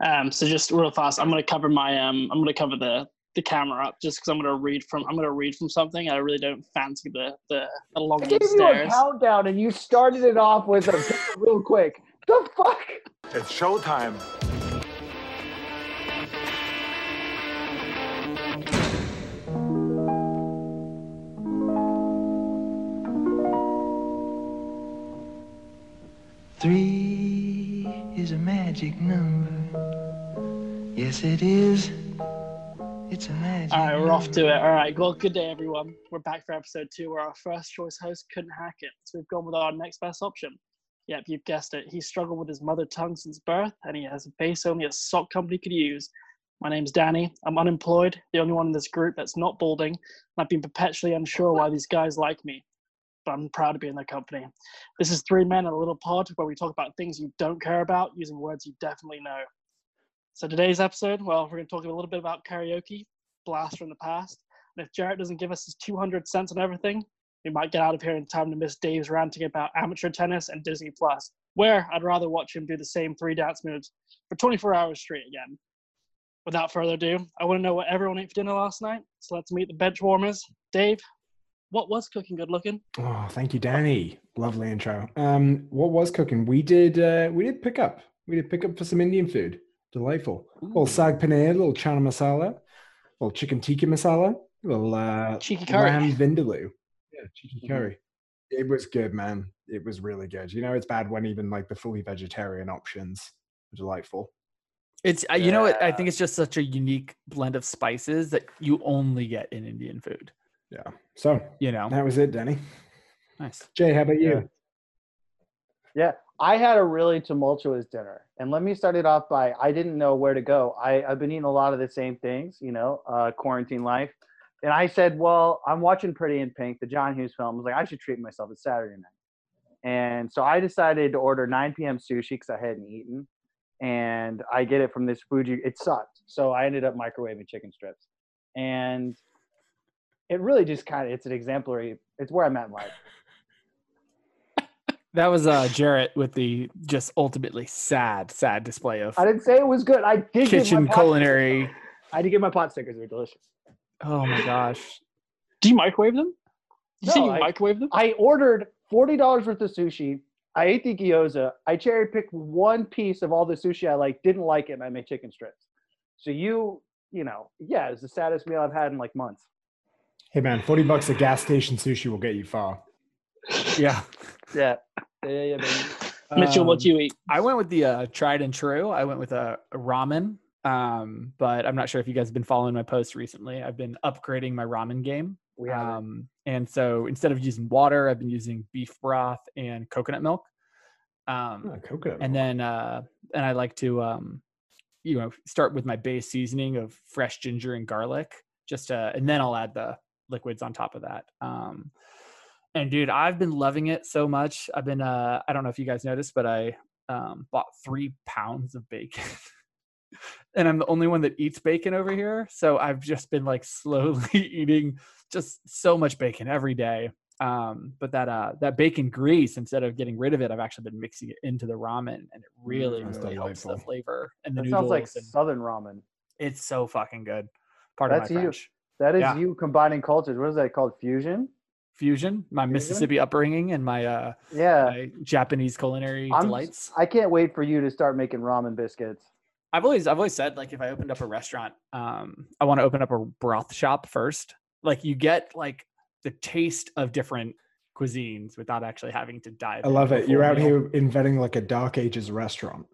Um, so just real fast, I'm gonna cover my um, I'm gonna cover the the camera up just because I'm gonna read from I'm gonna read from something. I really don't fancy the the, the long I gave you a countdown and you started it off with a real quick. The fuck? It's showtime. Three is a magic number. Yes, it is. It's magic. All right, we're off to it. All right, well, good day, everyone. We're back for episode two, where our first choice host couldn't hack it, so we've gone with our next best option. Yep, you've guessed it. He's struggled with his mother tongue since birth, and he has a face only a sock company could use. My name's Danny. I'm unemployed, the only one in this group that's not balding, and I've been perpetually unsure why these guys like me. But I'm proud to be in their company. This is Three Men in a Little Pod, where we talk about things you don't care about using words you definitely know. So today's episode, well, we're going to talk a little bit about karaoke, blast from the past. And if Jarrett doesn't give us his 200 cents on everything, we might get out of here in time to miss Dave's ranting about amateur tennis and Disney Plus, where I'd rather watch him do the same three dance moves for 24 hours straight again. Without further ado, I want to know what everyone ate for dinner last night, so let's meet the bench warmers. Dave, what was cooking good looking? Oh, thank you, Danny. Lovely intro. Um, what was cooking? We did uh we did pick up. We did pick up for some Indian food. Delightful. little sag paneer, little chana masala, little chicken tikka masala, little uh Cheeky curry. lamb vindaloo. Yeah, cheeky Mhm. curry. It was good, man. It was really good. You know, it's bad when even like the fully vegetarian options are delightful. It's uh, you know what I think it's just such a unique blend of spices that you only get in Indian food. Yeah. So You know, that was it, Danny. nice. Jay, how about you? Yeah, I had a really tumultuous dinner, and let me start it off by I didn't know where to go. I, I've been eating a lot of the same things, you know, uh, quarantine life, and I said, well, I'm watching Pretty in Pink, the John Hughes film. I was like, I should treat myself. It's Saturday night, and so I decided to order 9 p.m. sushi because I hadn't eaten, and I get it from this Fuji. It sucked, so I ended up microwaving chicken strips, and it really just kind of it's an exemplary. It's where I'm at in life. That was uh Jarrett with the just ultimately sad, sad display of I didn't say it was good. I did get my kitchen pot culinary. stickers. I did get my pot stickers. They're delicious. Oh my gosh. Do you microwave them? Did you say No, you I- microwave them? I ordered forty dollars worth of sushi. I ate the gyoza. I cherry picked one piece of all the sushi I like. Didn't like it, and I made chicken strips. So you, you know, yeah, it's the saddest meal I've had in like months. Hey man, 40 bucks at gas station sushi will get you far. Yeah. Yeah, yeah, yeah, yeah baby. Mitchell, what Um, do you eat? I went with the uh, tried and true. I went with a, a ramen. Um, but I'm not sure if you guys have been following my posts recently. I've been upgrading my ramen game. We. Um, and so instead of using water, I've been using beef broth and coconut milk. Um, Oh, coconut. and milk. then uh, and I like to um, you know start with my base seasoning of fresh ginger and garlic, just uh, and then I'll add the liquids on top of that. Um, and dude, I've been loving it so much. I've been uh, I don't know if you guys noticed, but I um, bought three pounds of bacon. And I'm the only one that eats bacon over here. So I've just been like slowly eating just so much bacon every day um but that uh that bacon grease instead of getting rid of it i've actually been mixing it into the ramen and it really that's really helps the flavor and the That noodles sounds like and Southern ramen. it's so fucking good part That's of my you. french That is Yeah. you combining cultures. What is that called? Fusion. Fusion my mississippi upbringing and my uh Yeah. my japanese culinary I'm, delights I can't wait for you to start making ramen biscuits. i've always i've always said like if i opened up a restaurant um i want to open up a broth shop first like you get like the taste of different cuisines without actually having to dive I love it. You're full out meal. here inventing like a dark ages restaurant.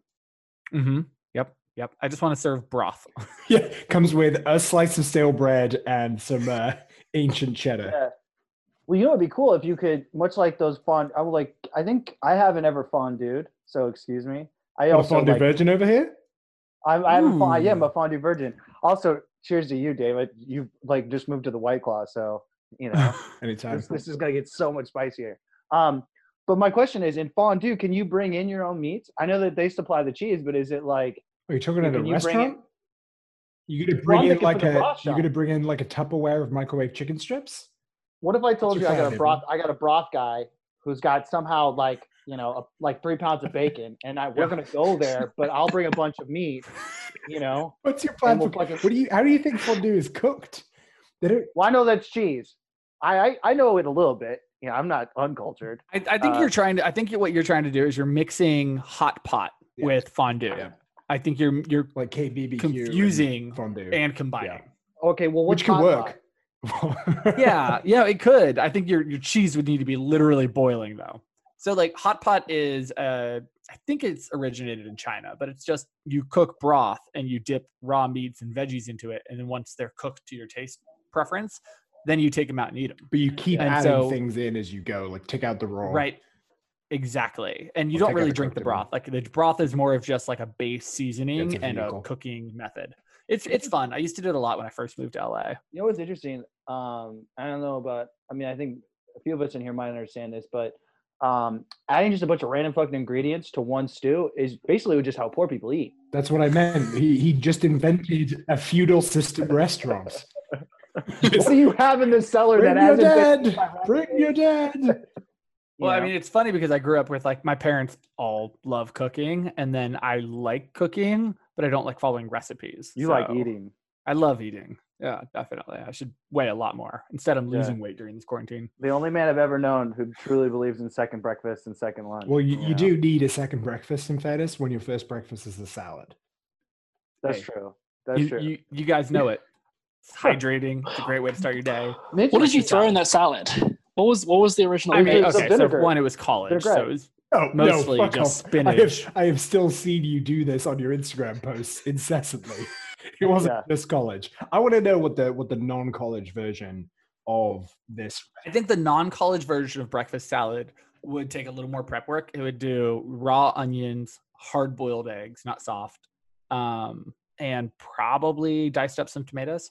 Mm-hmm. Yep. Yep. I just want to serve broth. Yeah, comes with a slice of stale bread and some uh, ancient cheddar. Yeah. Well, you know, it'd be cool if you could, much like those fond. I would like. I think I haven't ever fondued, so excuse me. I Got a also fondue like, virgin over here. I'm, I haven't. Fond, yeah, I'm a fondue virgin. Also, cheers to you, David. You like just moved to the White Claw, so you know Anytime. this, this is gonna get so much spicier. Um, but my question is, in fondue, can you bring in your own meats? I know that they supply the cheese, but is it like Are you talking at a Can you bring it- restaurant? You gonna bring in like a you shop. gonna bring in like a Tupperware of microwave chicken strips? What if I told you I got a broth? I got a broth guy who's got somehow like you know, a, like three pounds of bacon, and I we're gonna go there, but I'll bring a bunch of meat, you know. What's your plan we'll for fucking- what do you how do you think fondue is cooked? They don't Well, I know that's cheese. I I, I know it a little bit. You know, I'm not uncultured. I, I think Uh, you're trying to. I think what you're trying to do is you're mixing hot pot Yeah. with fondue. Yeah. I think you're you're like KBBQ and confusing fondue. and combining. Okay, well, what's which could work. pot? yeah, yeah, it could. I think your your cheese would need to be literally boiling though. So like hot pot is uh I think it's originated in China, but it's just you cook broth and you dip raw meats and veggies into it, and then once they're cooked to your taste preference, then you take them out and eat them. But you keep And adding so- things in as you go, like take out the raw. Right. Exactly. And you Or don't really the drink the cooked in one. broth. Like the broth is more of just like a base seasoning a and a cooking method. It's it's fun. I used to do it a lot when I first moved to LA. You know what's interesting? Um, I don't know about. I mean, I think a few of us in here might understand this, but um, adding just a bunch of random fucking ingredients to one stew is basically just how poor people eat. That's what I meant. He he just invented a feudal system restaurants. what do you have in the cellar Bring that your hasn't been? Bring your dad. you Well, I mean, it's funny because I grew up with like my parents all love cooking, and then I like cooking, but I don't like following recipes. you like eating. I love eating. Yeah, definitely. I should weigh a lot more. Instead, I'm Yeah. losing weight during this quarantine. The only man I've ever known who truly believes in second breakfast and second lunch. Well, you, know? you do need a second breakfast in fairness when your first breakfast is the salad. That's Hey, true. That's You, true. you, you guys know it. It's hydrating. It's a great way to start your day. Mitch What did you the throw in that salad? What was what was the original? I mean, It's okay, so one, it was college, so it was Oh, Mostly no, fuck just off. spinach. I have, I have still seen you do this on your Instagram posts incessantly. It wasn't Yeah. just college. I want to know what the what the non-college version of this. I think the non-college version of breakfast salad would take a little more prep work. It would do raw onions, hard-boiled eggs, not soft, um, and probably diced up some tomatoes.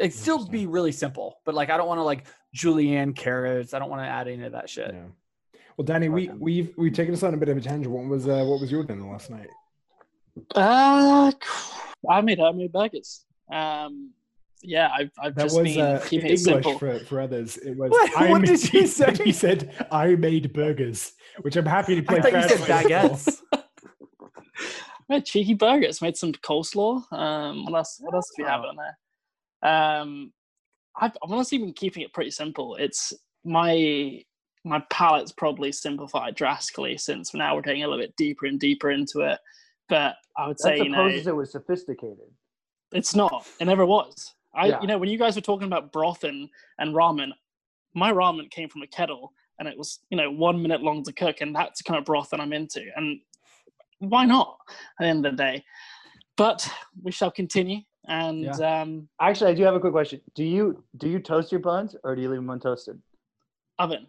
It'd still be really simple, but like I don't want to like julienne carrots. I don't want to add any of that shit. Yeah. Well, Danny, we we've we've taken us on a bit of a tangent. What was uh, what was your dinner last night? Uh, I made I made burgers. Um, yeah, I've I've That just was been uh, keeping it English simple. for, for others. It was What- I what made- did you say? He said I made burgers, which I'm happy to play. I thought you said baguettes. made cheeky burgers. Made some coleslaw. Um, what else? What else do we have on there? Um, I've, I've honestly been keeping it pretty simple. It's my my palate's probably simplified drastically since now we're getting a little bit deeper and deeper into it. But I would That say you know it was sophisticated. it's not. It never was. I Yeah. you know when you guys were talking about broth and, and ramen, my ramen came from a kettle and it was you know one minute long to cook and that's the kind of broth that I'm into and why not at the end of the day. But we shall continue and um, Actually, I do have a quick question. Do you do you toast your buns or do you leave them untoasted? oven.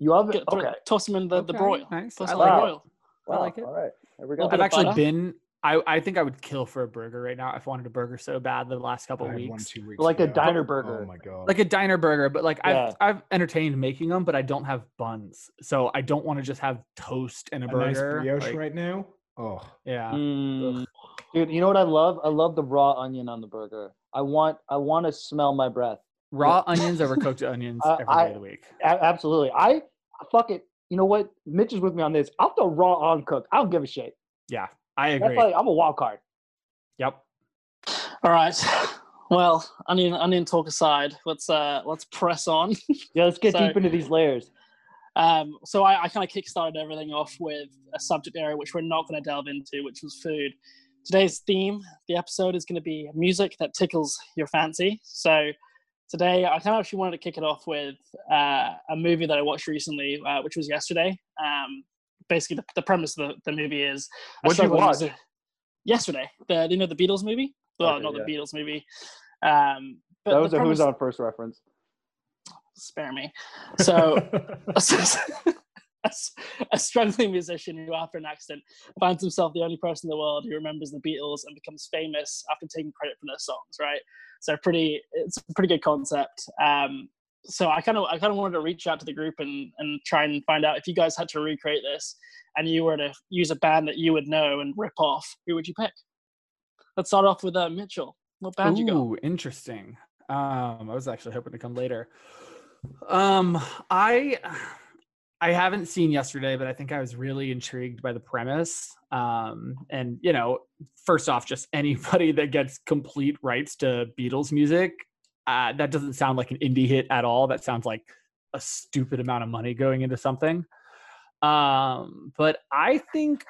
You oven? Get, throw- Okay. Toss them in the, the broil. nice. Toss I them in like the it. broil. I like it. All right. There we go. I've actually butter. been. I, I think I would kill for a burger right now. I've wanted a burger so bad the last couple I had one weeks. two weeks Like a diner burger. Oh my god! like a diner burger, but like Yeah. I've I've entertained making them, but I don't have buns, so I don't want to just have toast and a a burger. nice brioche like- right now. Oh, Yeah, Mm, dude, you know what I love? I love the raw onion on the burger. I want I want to smell my breath. raw onions over cooked onions every day I- of the week. A- absolutely. I fuck it. You know what? Mitch is with me on this. I'll throw raw on cooked. I don't give a shit. Yeah, I That's agree. like I'm a wild card. Yep. All right. Well, onion onion talk aside, let's uh let's press on. Yeah, let's get So- deep into these layers. Um, so I, I kind of kickstarted everything off with a subject area which we're not going to delve into, which was food. Today's theme, the episode is going to be music that tickles your fancy. So today I kind of actually wanted to kick it off with uh, a movie that I watched recently, uh, which was yesterday. Um, basically, the, the premise of the, the movie is a What'd you watch? Yesterday, the you know the Beatles movie. Well, Okay, not yeah. the Beatles movie. Um, but That was a who's on first reference. Spare me. So a, a struggling musician who, after an accident, finds himself the only person in the world who remembers the Beatles and becomes famous after taking credit for their songs. Right. So pretty, it's a pretty good concept. Um, so I kind of, I kind of wanted to reach out to the group and and try and find out if you guys had to recreate this and you were to use a band that you would know and rip off, who would you pick? Let's start off with uh, Mitchell. What band you got? Ooh, interesting. Um, I was actually hoping to come later. Um, I I haven't seen yesterday, but I think I was really intrigued by the premise. Um, and you know, first off, just anybody that gets complete rights to Beatles music, uh, that doesn't sound like an indie hit at all. That sounds like a stupid amount of money going into something. Um, but I think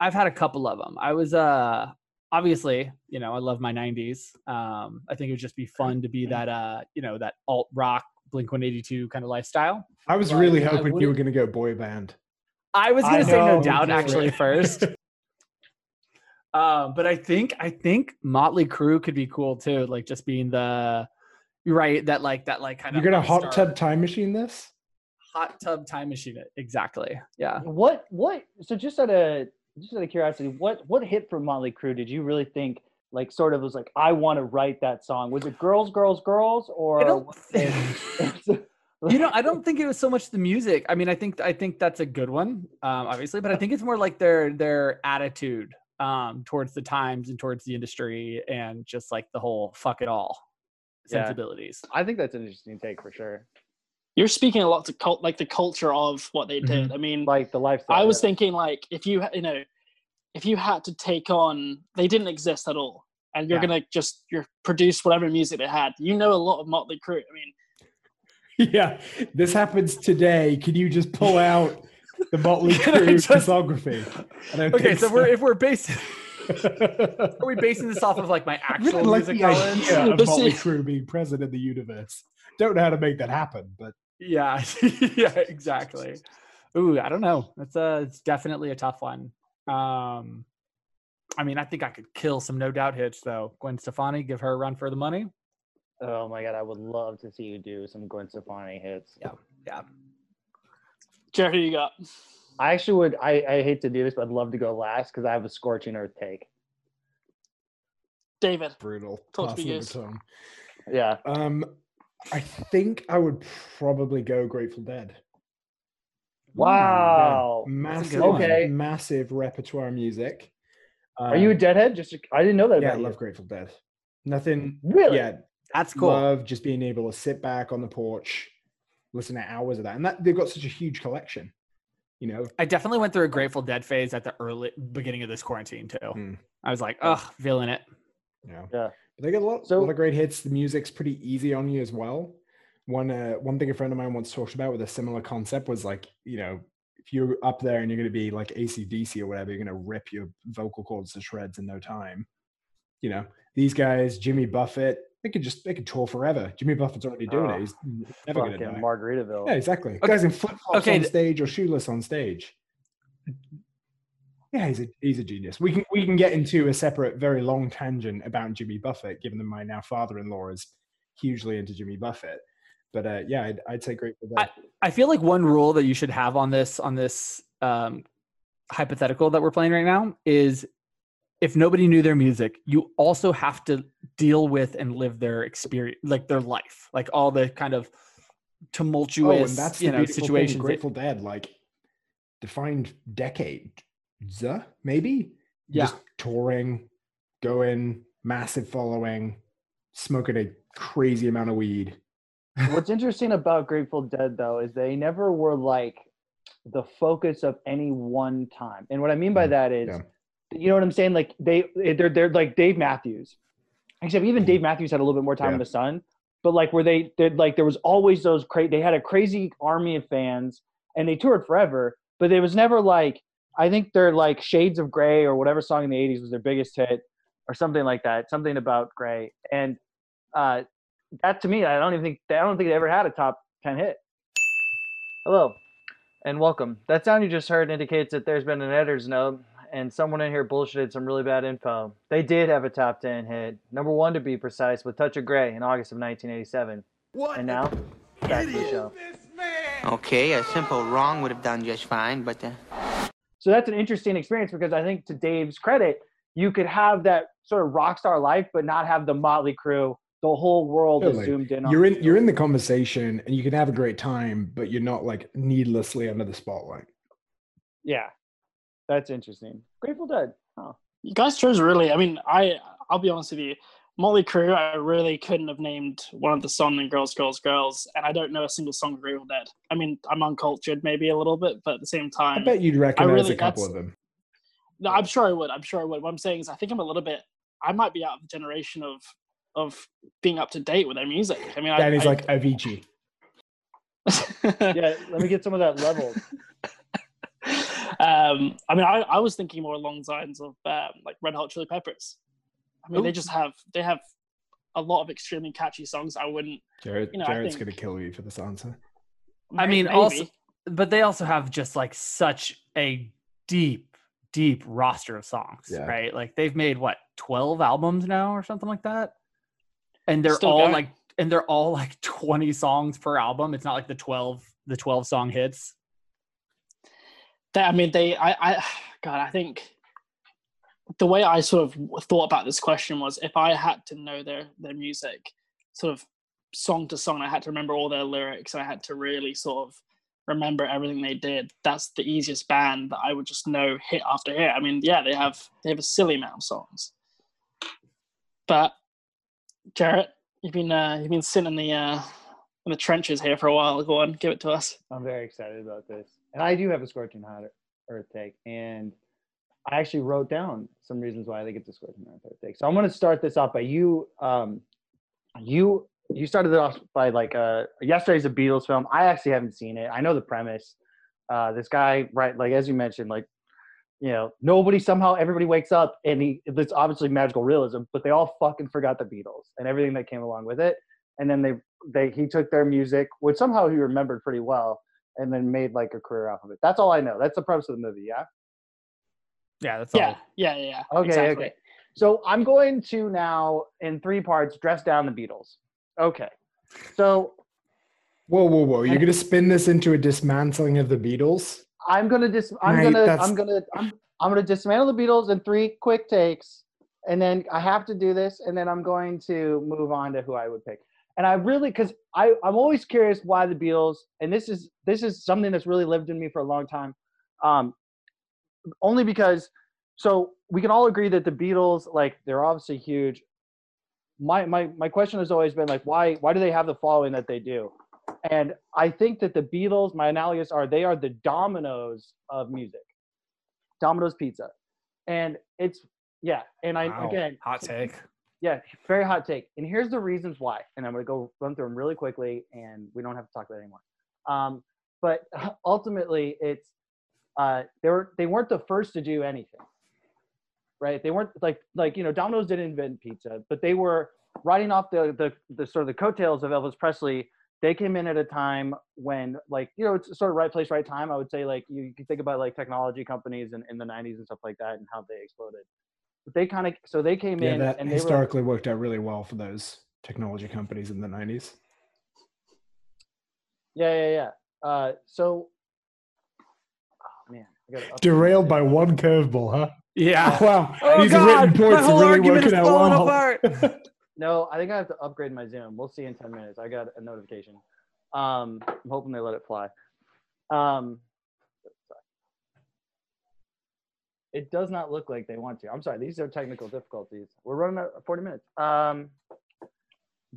I've had a couple of them. I was uh obviously, you know, I love my 90s. Um, I think it would just be fun to be that uh, you know, that alt rock Blink 182 kind of lifestyle. I was Right, really hoping you were going to go boy band. I was gonna say no doubt actually first. um, but I think I think Motley Crue could be cool too, like just being the right that like that like kind of You're going to hot upstart- tub time machine this? hot tub time machine it exactly yeah What what? So just out of just out of curiosity, what what hit from Motley Crue did you really think like sort of was like I want to write that song? Was it girls, girls, girls, or I don't was think, it- you know I don't think it was so much the music I mean I think I think that's a good one um, obviously but I think it's more like their their attitude um, towards the times and towards the industry and just like the whole fuck it all Yeah. sensibilities I think that's an interesting take for sure. You're speaking a lot to cult, like the culture of what they did. I mean, Like the lifestyle. I was yeah. thinking like if you you know if you had to take on they didn't exist at all and you're Yeah. gonna just you're produce whatever music they had you know a lot of Motley Crue I mean Yeah, this happens today. Can you just pull out the Motley Can I Crue just- discography? Okay think so we're if we're basing are we basing this off of like my actual really like music the idea of Motley is- Crue being present in the universe. Don't know how to make that happen, but Yeah, yeah, exactly. Ooh, I don't know. That's a it's definitely a tough one. Um, I mean, I think I could kill some no doubt hits though. Gwen Stefani, give her a run for the money. Oh my god, I would love to see you do some Gwen Stefani hits. Yeah. Yeah, Jarrett who you got I actually would. I, I hate to do this, but I'd love to go last because I have a scorching earth take. David brutal. Talk to Passing me, the guys. Yeah. Um, I think I would probably go Grateful Dead. Wow. Massive. Okay. massive repertoire music. Are you a Um, deadhead? Just I didn't know that Yeah, I love you. Grateful Dead. Nothing. Really? Yeah, that's cool. love just being able to sit back on the porch, listen to hours of that, and that they've got such a huge collection. You know, I definitely went through a Grateful Dead phase at the early beginning of this quarantine too. Hmm. I was like, ugh, feeling it. Yeah. Yeah. But they get a lot, So- a lot of great hits. The music's pretty easy on you as well. One uh, one thing a friend of mine once talked about with a similar concept was like, you know, if you're up there and you're going to be like ACDC or whatever, you're going to rip your vocal cords to shreds in no time. You know, these guys, Jimmy Buffett, they could just they could tour forever. Jimmy Buffett's already doing Oh, it. He's never going to Fucking die. Margaritaville. Yeah, exactly. Okay, Guys in flip flops okay, on stage or shoeless on stage. Yeah, he's a he's a genius. We can we can get into a separate, very long tangent about Jimmy Buffett, given that my now father-in-law is hugely into Jimmy Buffett. But uh, yeah, I'd, I'd say Grateful Dead. I feel like one rule that you should have on this on this um, hypothetical that we're playing right now is if nobody knew their music, you also have to deal with and live their experience, like their life, like all the kind of tumultuous, oh, and that's the you know, thing, Grateful Dead, like defined decade, maybe. yeah, Just touring, going, massive following, smoking a crazy amount of weed. What's interesting about Grateful Dead though is they never were like the focus of any one time. And what I mean by Mm, that is, yeah. you know what I'm saying? Like they they're they're like Dave Matthews. Except even Dave Matthews had a little bit more time. Yeah. in the sun. But like where they they like there was always those cra- they had a crazy army of fans and they toured forever. But it was never like I think they're like Shades of Grey or whatever song in the '80s was their biggest hit or something like that. Something about Grey and uh, that to me, I don't even think I don't think they ever had a top ten hit. Hello, and welcome. That sound you just heard indicates that there's been an editor's note, and someone in here bullshitted some really bad info. They did have a top ten hit, number one to be precise, with Touch of Grey in August of 1987. And now, back to the show. Okay, a simple wrong would have done just fine, but uh, So that's an interesting experience because I think to Dave's credit, you could have that sort of rock star life, but not have the Motley Crue. The whole world is Totally. zoomed in on. You're in you. you're in the conversation and you can have a great time, but you're not like needlessly under the spotlight. Yeah, that's interesting. Grateful Dead. Oh. you guys chose really I mean I I'll be honest with you Motley Crue, I really couldn't have named one of the song in Girls, Girls, Girls, and I don't know a single song of Grateful Dead. I mean, I'm uncultured maybe a little bit, but at the same time, I bet you'd recognize really- a couple of them. no, I'm sure I would. I'm sure I would. What I'm saying is, I think I'm a little bit. I might be out of the generation of of being up to date with their music. I mean, Danny's I, like Avicii. Yeah, let me get some of that level. um, I mean, I, I was thinking more along the lines of um, like Red Hot Chili Peppers. I mean, they just have they have a lot of extremely catchy songs. I wouldn't. Jarrett, You know, Jarrett's think- gonna kill you for this answer. I may- mean, also, but they also have just like such a deep, deep roster of songs, Yeah. right? Like they've made what twelve albums now or something like that, and they're Still all going. like, and they're all like twenty songs per album. It's not like the twelve, the twelve song hits. They, I mean, they. I, I. God, I think the way I sort of thought about this question was if I had to know their their music, sort of song to song, I had to remember all their lyrics, and I had to really sort of remember everything they did. That's the easiest band that I would just know hit after hit. I mean, yeah, they have they have a silly amount of songs, but Jarrett, you've been uh, you've been sitting in the uh, in the trenches here for a while. Go on, give it to us. I'm very excited about this. And I do have a scorching hot earth take. And I actually wrote down some reasons why I think it's a scorching hot earth take. So I'm gonna start this off by you um you you started it off by like uh yesterday's a Beatles film. I actually haven't seen it. I know the premise. Uh this guy, right, like as you mentioned, like you know, nobody somehow everybody wakes up and he it's obviously magical realism, but they all fucking forgot the Beatles and everything that came along with it. And then they they he took their music, which somehow he remembered pretty well, and then made like a career off of it. That's all I know. That's the premise of the movie, yeah. Yeah, that's Yeah, all. yeah, yeah. yeah. Okay, exactly. okay. So I'm going to now in three parts dress down the Beatles. Okay. So Whoa, whoa, whoa! You're gonna spin this into a dismantling of the Beatles? I'm gonna dis I'm Mate, gonna that's- I'm gonna I'm I'm gonna dismantle the Beatles in three quick takes, and then I have to do this, and then I'm going to move on to who I would pick. And I really, because I I'm always curious why the Beatles, and this is this is something that's really lived in me for a long time. Um, only because, so we can all agree that the Beatles, like they're obviously huge. My my my question has always been like, why why do they have the following that they do? And I think that the Beatles, my analogies are they are the dominoes of music. Domino's Pizza. And it's yeah, and I Wow, again hot take. yeah, very hot take. And here's the reasons why. And I'm gonna go run through them really quickly, and we don't have to talk about it anymore. Um, but ultimately, it's uh, they were they weren't the first to do anything, right? They weren't like like you know Domino's didn't invent pizza, but they were riding off the the, the sort of the coattails of Elvis Presley. They came in at a time when like you know it's sort of right place, right time. I would say like you, you can think about like technology companies in, in the 90s and stuff like that and how they exploded. But they kind of so they came Yeah, in that and they were historically worked out really well for those technology companies in the '90s. Yeah, yeah, yeah. Uh, so, oh man, I gotta Derailed by one curveball, huh? Yeah. Wow, Oh these God, written my whole are really argument is working out falling well. apart. No, I think I have to upgrade my Zoom. We'll see in ten minutes. I got a notification. Um, I'm hoping they let it fly. Um, sorry. it does not look like they want to. I'm sorry. These are technical difficulties. We're running at 40 minutes. Um,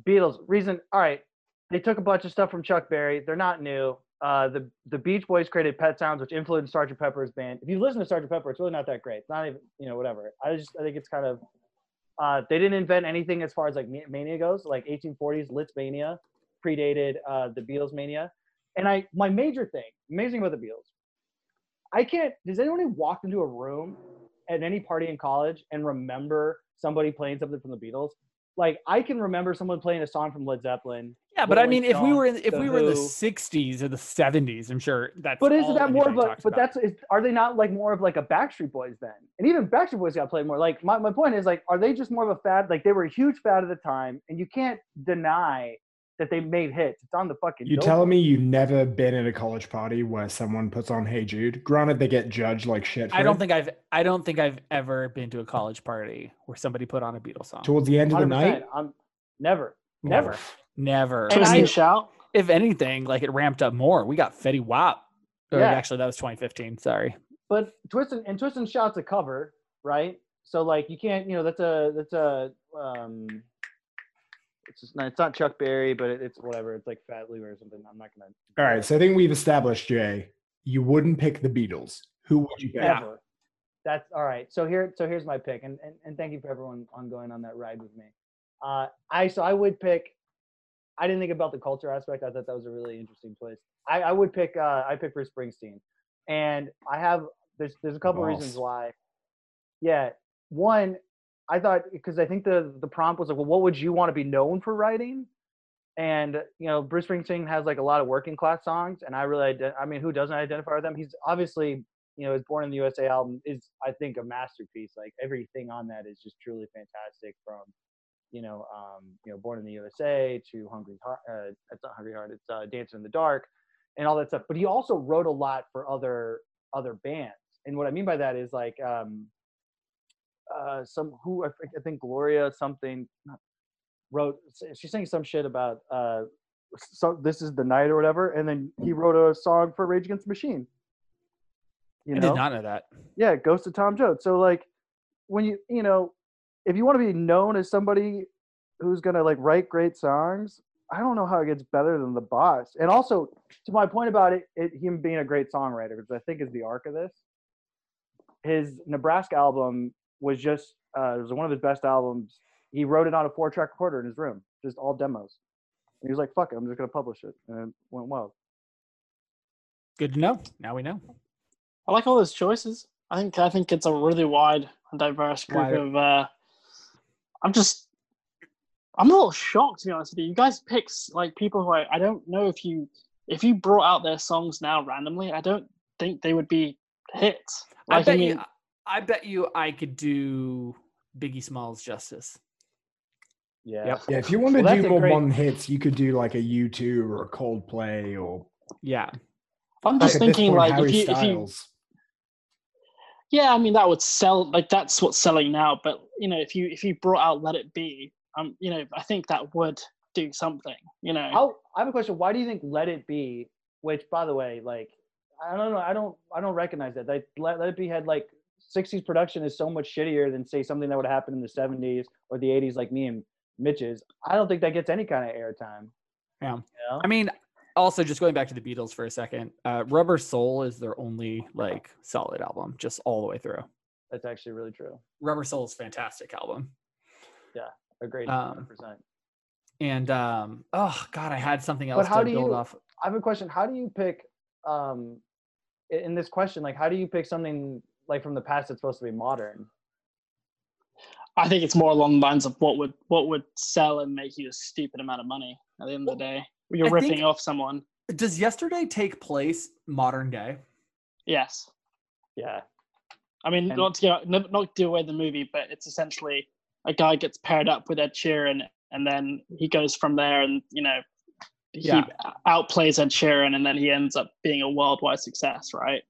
Beatles reason. All right, they took a bunch of stuff from Chuck Berry. They're not new. Uh, the the Beach Boys created Pet Sounds, which influenced Sgt. Pepper's band. If you listen to Sgt. Pepper, it's really not that great. It's not even you know whatever. I just I think it's kind of uh, they didn't invent anything as far as like mania goes. Like 1840s Liszt mania predated uh, the Beatles mania. And I my major thing, amazing about the Beatles. I can't. Does anyone walk into a room at any party in college and remember somebody playing something from the Beatles? Like I can remember someone playing a song from Led Zeppelin. Yeah, but I mean, if we were in, if we were in the '60s or the '70s, I'm sure that's. But isn't that more of a? But about. that's is, are they not like more of like a Backstreet Boys then? And even Backstreet Boys got played more. Like my, my point is like, are they just more of a fad? Like they were a huge fad at the time, and you can't deny that they made hits. It's on the fucking. You telling me you've never been at a college party where someone puts on "Hey Jude"? Granted, they get judged like shit. For I don't it. think I've I don't think I've ever been to a college party where somebody put on a Beatles song. towards the end of the night. I'm never, never. Oof. Never. Twist I and mean, shout. if anything, like it ramped up more. We got Fetty Wap. Or Yeah. Actually, that was 2015. Sorry. But twist and, and twist and shout's a cover, right? So like you can't, you know, that's a that's a um It's just not, it's not Chuck Berry, but it, it's whatever. It's like Fat Louie or something. I'm not gonna. All right, so I think we've established, Jay, you wouldn't pick the Beatles. Who would you pick? Ever. That's all right. So here, so here's my pick, and, and and thank you for everyone on going on that ride with me. Uh, I so I would pick. I didn't think about the culture aspect. I thought that was a really interesting choice. I, I would pick. Uh, I pick Bruce Springsteen, and I have there's there's a couple reasons why. Yeah, one, I thought because I think the the prompt was like, well, what would you want to be known for writing? And you know, Bruce Springsteen has like a lot of working class songs, and I really, I mean, who doesn't identify with them? He's obviously, you know, his Born in the USA album is, I think, a masterpiece. Like everything on that is just truly fantastic. From, you know, um, you know, Born in the USA to Hungry Heart. Uh, it's not Hungry Heart. It's uh, Dancing in the Dark, and all that stuff. But he also wrote a lot for other other bands. And what I mean by that is like, um, uh, some who I think- I think Gloria something wrote. She's saying some shit about uh, so this is the night or whatever, and then he wrote a song for Rage Against the Machine. You I know, did not know that. yeah, Ghost of Tom Jones. So like, when you you know, if you want to be known as somebody who's gonna like write great songs, I don't know how it gets better than the boss. And also, to my point about it, it him being a great songwriter, which I think is the arc of this. His Nebraska album was just uh, it was one of his best albums. He wrote it on a four-track recorder in his room, just all demos. And he was like, "Fuck it, I'm just gonna publish it," and it went well. Good to know. Now we know. I like all those choices. I think I think it's a really wide and diverse group Wide. of. Uh, I'm just, I'm a little shocked to be honest with you. You guys pick like people who I, I don't know if you if you brought out their songs now randomly, I don't think they would be hits. I Like, bet mean, you. I bet you I could do Biggie Smalls justice. Yeah. Yep. Yeah, if you want to Well, that's do more great- one hits, you could do like a U2 or a Coldplay or Yeah. I'm like just at thinking point, like Harry if you, if you Yeah, I mean that would sell. Like that's what's selling now. But you know, if you if you brought out "Let It Be," um, you know, I think that would do something. You know, How, I have a question. Why do you think "Let It Be"? Which, by the way, like I don't know, I don't, I don't recognize that. Like "Let, Let It Be" had like '60s production is so much shittier than say something that would happen in the '70s or the '80s, like me and Mitch's. I don't think that gets any kind of airtime. Yeah. You know? I mean, also just going back to the Beatles for a second, uh, Rubber Soul is their only like solid album, just all the way through. That's actually really true. Rubber Soul is fantastic album. Yeah agreed. Um, 100%. And um, oh god, I had something else but how to do build you- off. I have a question. How do you pick um in this question? Like, how do you pick something like from the past that's supposed to be modern? I think it's more along the lines of what would what would sell and make you a stupid amount of money at the end of the day. You're I ripping think- off someone. Does yesterday take place modern day? Yes, Yeah. I mean And- not to go, not not do away the movie, but it's essentially a guy gets paired up with Ed Sheeran, and then he goes from there, and you know, he Yeah. outplays Ed Sheeran, and then he ends up being a worldwide success, right?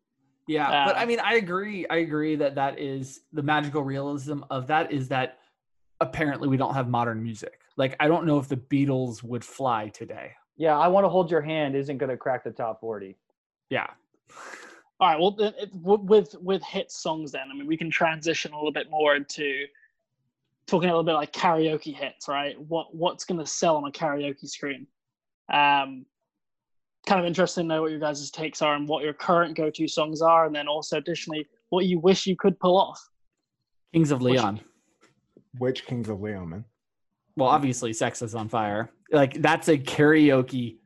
Yeah, but I Uh, mean, I agree. I agree that that is the magical realism of that is that apparently we don't have modern music. Like, I don't know if the Beatles would fly today. Yeah. I want to hold your hand isn't going to crack the top 40. Yeah. All right. Well, then it, with with hit songs, then I mean, we can transition a little bit more into talking a little bit like karaoke hits, right? What what's going to sell on a karaoke screen? Um, kind of interesting to know what your guys' takes are and what your current go-to songs are, and then also additionally what you wish you could pull off. Kings of Leon. Which Kings of Leon, man? Well, obviously, Sex is on Fire. Like, that's a karaoke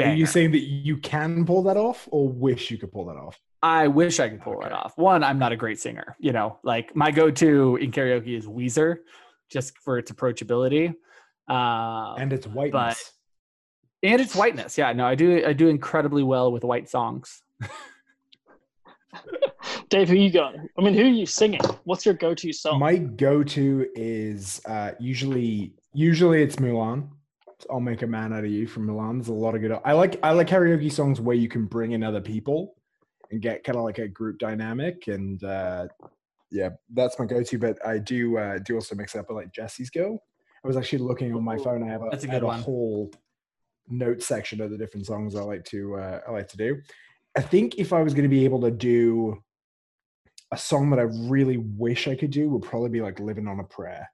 Are you saying that you can pull that off or wish you could pull that off? I wish I could pull it Okay. off. One, I'm not a great singer. You know, like my go-to in karaoke is Weezer, just for its approachability. Uh, And it's whiteness. And its whiteness. Yeah, no, I do. I do incredibly well with white songs. Dave, who you got? I mean, who are you singing? What's your go-to song? My go-to is uh, usually usually it's Mulan. I'll make a man out of you from Mulan. There's a lot of good. I like I like karaoke songs where you can bring in other people and get kind of like a group dynamic. And uh, yeah, that's my go-to. But I do uh, do also mix it up with like Jesse's Girl. I was actually looking on my phone. I have a, That's a I have good a whole note section of the different songs I like to uh, I like to do. I think if I was going to be able to do a song that I really wish I could do would probably be like "Living on a Prayer."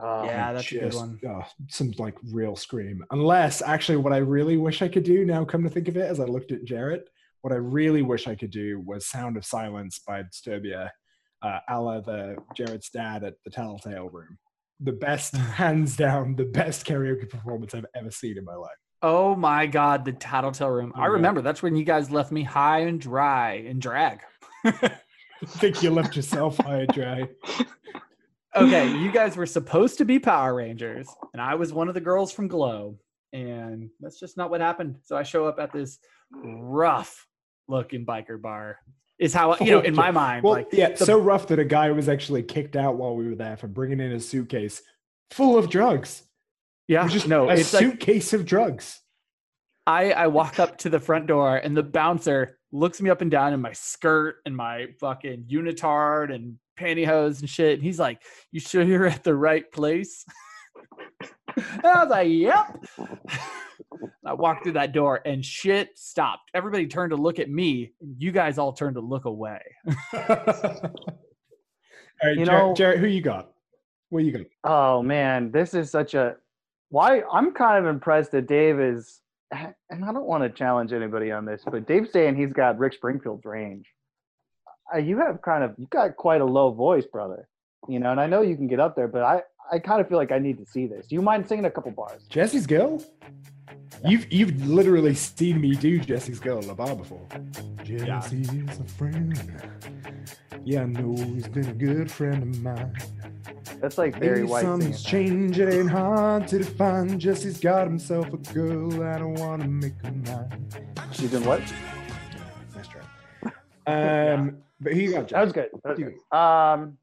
Oh, yeah, that's a good one. oh, some like real scream. Unless actually, what I really wish I could do now, come to think of it, as I looked at Jarrett, what I really wish I could do was "Sound of Silence" by Disturbia, uh, a la the Jarrett's dad at the Tattletale Room. The best, hands down, the best karaoke performance I've ever seen in my life. Oh my god, the Tattletale room. I Oh, yeah. remember that's when you guys left me high and dry in drag. I think you left yourself high and dry. okay, you guys were supposed to be Power Rangers, and I was one of the girls from Glow, and that's just not what happened. So I show up at this rough looking biker bar. Is how you know in my mind, Well, like yeah, the- so rough that a guy was actually kicked out while we were there for bringing in a suitcase full of drugs. yeah, just no, a it's like suitcase of drugs. I I walk up to the front door and the bouncer looks me up and down in my skirt and my fucking unitard and pantyhose and shit. And he's like, "You sure you're at the right place?" and I was like, "Yep." I walked through that door and shit stopped. Everybody turned to look at me. And you guys all turned to look away. All right, You Jarrett, know- Jarrett, who you got? Where you got? Oh man, this is such a why I'm kind of impressed that Dave is and I don't want to challenge anybody on this, but Dave's saying he's got Rick Springfield's range. Uh, you have kind of you got quite a low voice, brother. You know, and I know you can get up there, but I I kind of feel like I need to see this. Do you mind singing a couple bars? Jesse's girl? You've you've literally seen me do Jesse's girl in the bar before. yeah Jesse's a friend. Yeah, I know he's been a good friend of mine. That's like Barry Maybe White. something's that. changed, it ain't hard to define. Jesse's got himself a girl, I don't want to make her mine. She's in what? Nice try. Um, but he got That was good. That was good. Um,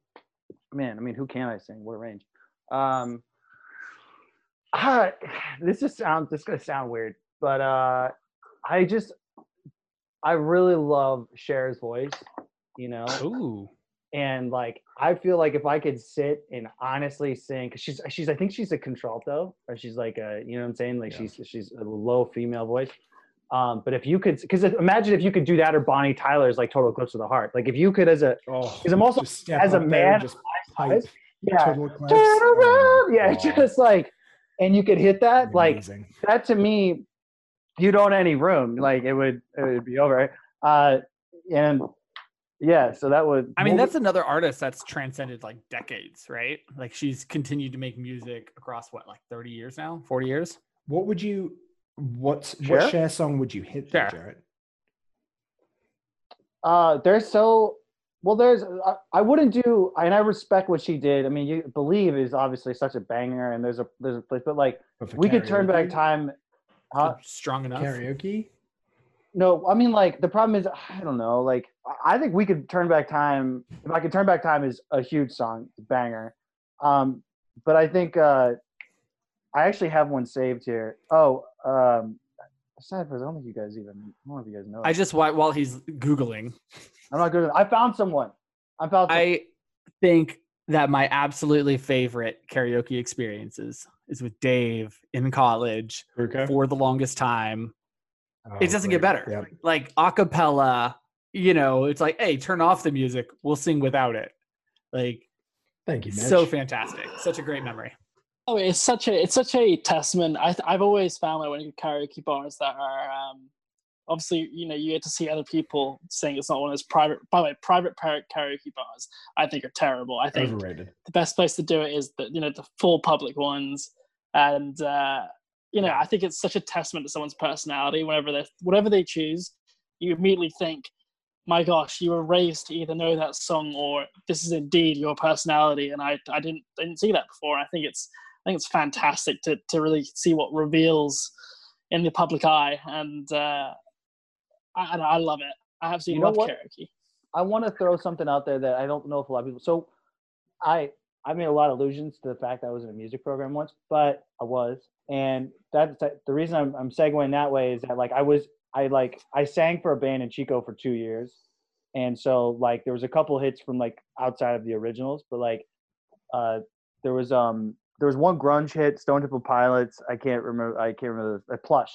man, I mean, who can I sing? What a range? Um, ah, this just sounds. This is gonna sound weird, but uh, I just, I really love Cher's voice. You know, Ooh. and like I feel like if I could sit and honestly sing, cause she's she's I think she's a contralto, or she's like a you know what I'm saying, like Yeah. she's she's a low female voice. Um, but if you could, because imagine if you could do that, or Bonnie Tyler's like Total Eclipse of the Heart. Like if you could, as a Oh, 'Cause I'm also- as a up there and man, just pipe, yeah, turn Oh around, yeah, my God. just like, and you could hit that, like Amazing. that to me, you don't any room, like it would it would be over. Uh, and yeah, so that would. I mean, what that's another artist that's transcended like decades, right? Like she's continued to make music across what, like 30 years now, 40 years? What would you? What Cher? what Cher song would you hit there, Cher. Jarrett? Uh, they're so well. There's I, I wouldn't do, and I respect what she did. I mean, you believe is obviously such a banger, and there's a there's a place, but like But for we could turn back time. Huh? Strong enough. Karaoke. No, I mean like the problem is I don't know. Like I- I think we could turn back time. If I could turn back time is a huge song, banger. Um, but I think uh, I actually have one saved here. Oh, um, sad for I don't think you guys even. I don't know if you guys know. I just while while he's googling, I'm not good. At, I found someone. I found. some- I think that my absolutely favorite karaoke experiences is with Dave in college Okay. for the longest time. Oh, it doesn't get better. Yep. Like a cappella, you know, it's like, hey, turn off the music. We'll sing without it. Like Thank you, Mitch. so fantastic. Such a great memory. Oh, it's such a it's such a testament. I I've always found that when you go karaoke bars that are um, obviously you know you get to see other people sing. It's not one of those private. By the way, private karaoke bars I think are terrible. I think Overrated. the best place to do it is the you know the full public ones, and uh, you know I think it's such a testament to someone's personality. Whenever they whatever they choose, you immediately think, my gosh, you were raised to either know that song or this is indeed your personality. And I I didn't I didn't see that before. I think it's I think it's fantastic to to really see what reveals in the public eye, and uh, I I I love it. I absolutely You know love what? karaoke. I want to throw something out there that I don't know if a lot of people. So, I I made a lot of allusions to the fact that I was in a music program once, but I was, and that's the reason I'm I'm segueing that way is that like I was I like I sang for a band in Chico for two years, and so like there was a couple hits from like outside of the originals, but like uh there was um there was one grunge hit, Stone Temple Pilots. I can't remember. I can't remember the, the plush.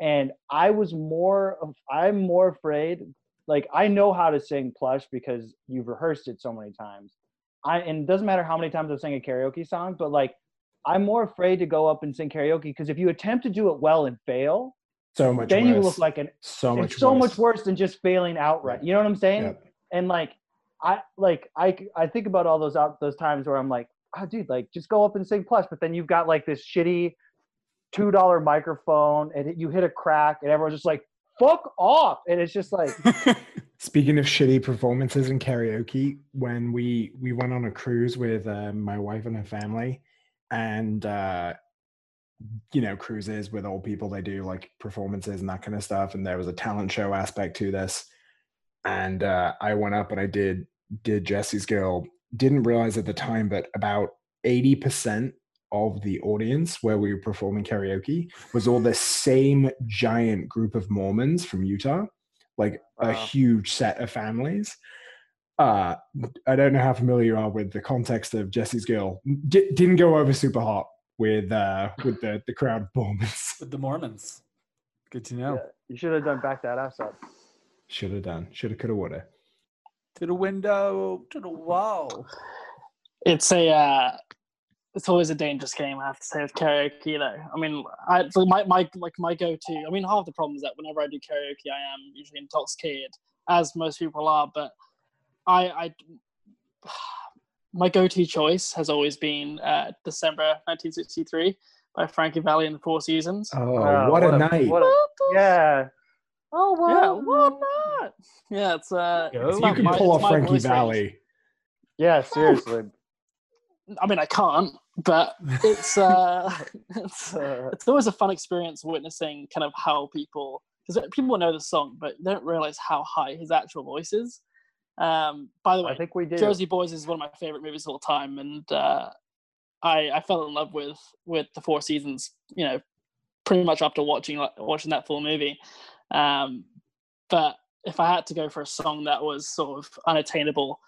And I was more of I'm more afraid like I know how to sing plush because you've rehearsed it so many times. I and it doesn't matter how many times I've sang a karaoke song, but like I'm more afraid to go up and sing karaoke because if you attempt to do it well and fail, So much then worse. you look like an so much so worse. much worse than just failing outright. You know what I'm saying? Yep. And like I like I I think about all those out those times where I'm like, oh dude, like just go up and sing plus, but then you've got like this shitty two dollar microphone and you hit a crack and everyone's just like, fuck off. And it's just like Speaking of shitty performances in karaoke, when we we went on a cruise with uh, my wife and her family, and uh, you know cruises with old people, they do like performances and that kind of stuff, and there was a talent show aspect to this, and uh, I went up and I did did Jesse's Girl. Didn't realize at the time, but about eighty percent of the audience where we were performing karaoke was all the same giant group of Mormons from Utah like a huge set of families. Uh, I don't know how familiar you are with the context of Jesse's Girl. D- didn't go over super hot with uh, with the the crowd performance. With the Mormons. Good to know. yeah, you should have done back that ass up. Should have done. Should have. Could have. Would have. To the window, to the wall. It's a uh, it's always a dangerous game. I have to say with karaoke though. I mean, I so my my like my go to. I mean, half the problem is that whenever I do karaoke, I am usually intoxicated, as most people are. But I I my go to choice has always been uh, December 1963 by Frankie Valli and the Four Seasons. Oh, Wow, what, a night! what a- yeah. Oh yeah, wow. why not? Yeah, it's uh, Yo. it's You can my- pull off Frankie voice range. Yeah, seriously. I mean, I can't, but it's uh, it's uh, it's always a fun experience witnessing kind of how people because people know the song, but they don't realize how high his actual voice is. Um, by the way, I think we did. Jersey Boys is one of my favorite movies of all time, and uh, I I fell in love with with the Four Seasons. You know, pretty much after watching like, watching that full movie. Um, but if I had to go for a song that was sort of unattainable,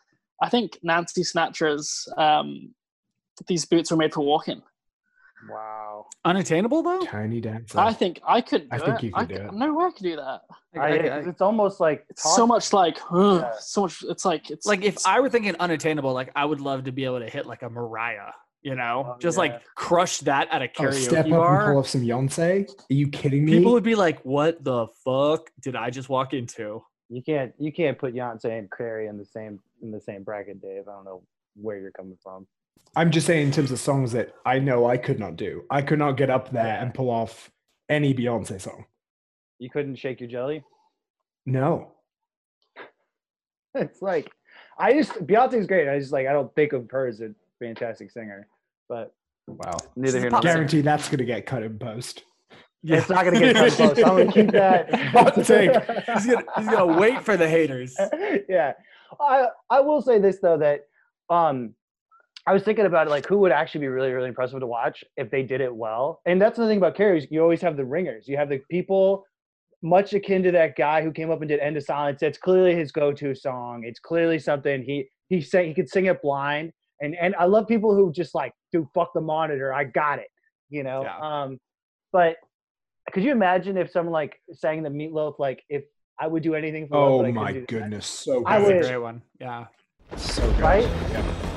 I think Nancy Sinatra's um, "These Boots Were Made for Walking." Wow. Unattainable though? Tiny dancer. I think I could. I Do think it. you could do c- it. No way I could do that. I, it's- it's almost like It's so much like, ugh, Yeah. so much. It's like it's like if it's- I were thinking unattainable, like I would love to be able to hit like a Mariah, you know, Oh, just yeah. like crush that at a oh, karaoke step up and pull off some Beyonce. Are you kidding me? People would be like, "What the fuck did I just walk into?" You can't you can't put Beyonce and Carrie in the same in the same bracket, Dave. I don't know where you're coming from. I'm just saying in terms of songs that I know I could not do. I could not get up there Yeah. and pull off any Beyonce song. You couldn't shake your jelly. No. It's like I just Beyonce's great. I just like I don't think of her as a fantastic singer, but Wow. neither here pop nor there. Guarantee that's gonna get cut in post. Yeah. It's not gonna get cut close. I'm gonna keep that. Hot take. He's gonna he's gonna wait for the haters. yeah. I I will say this though that um I was thinking about it like who would actually be really really impressive to watch if they did it well. And that's the thing about karaoke. You always have the ringers. You have the people much akin to that guy who came up and did End of Silence. It's clearly his go-to song. It's clearly something he he sang he could sing it blind. And and I love people who just like, dude, fuck the monitor. I got it. You know? Yeah. Um but could you imagine if someone like sang the meatloaf like if I would do anything for Oh but I couldn't my do that? goodness. So good. I That's a great one. Yeah. So good. Right? Yeah.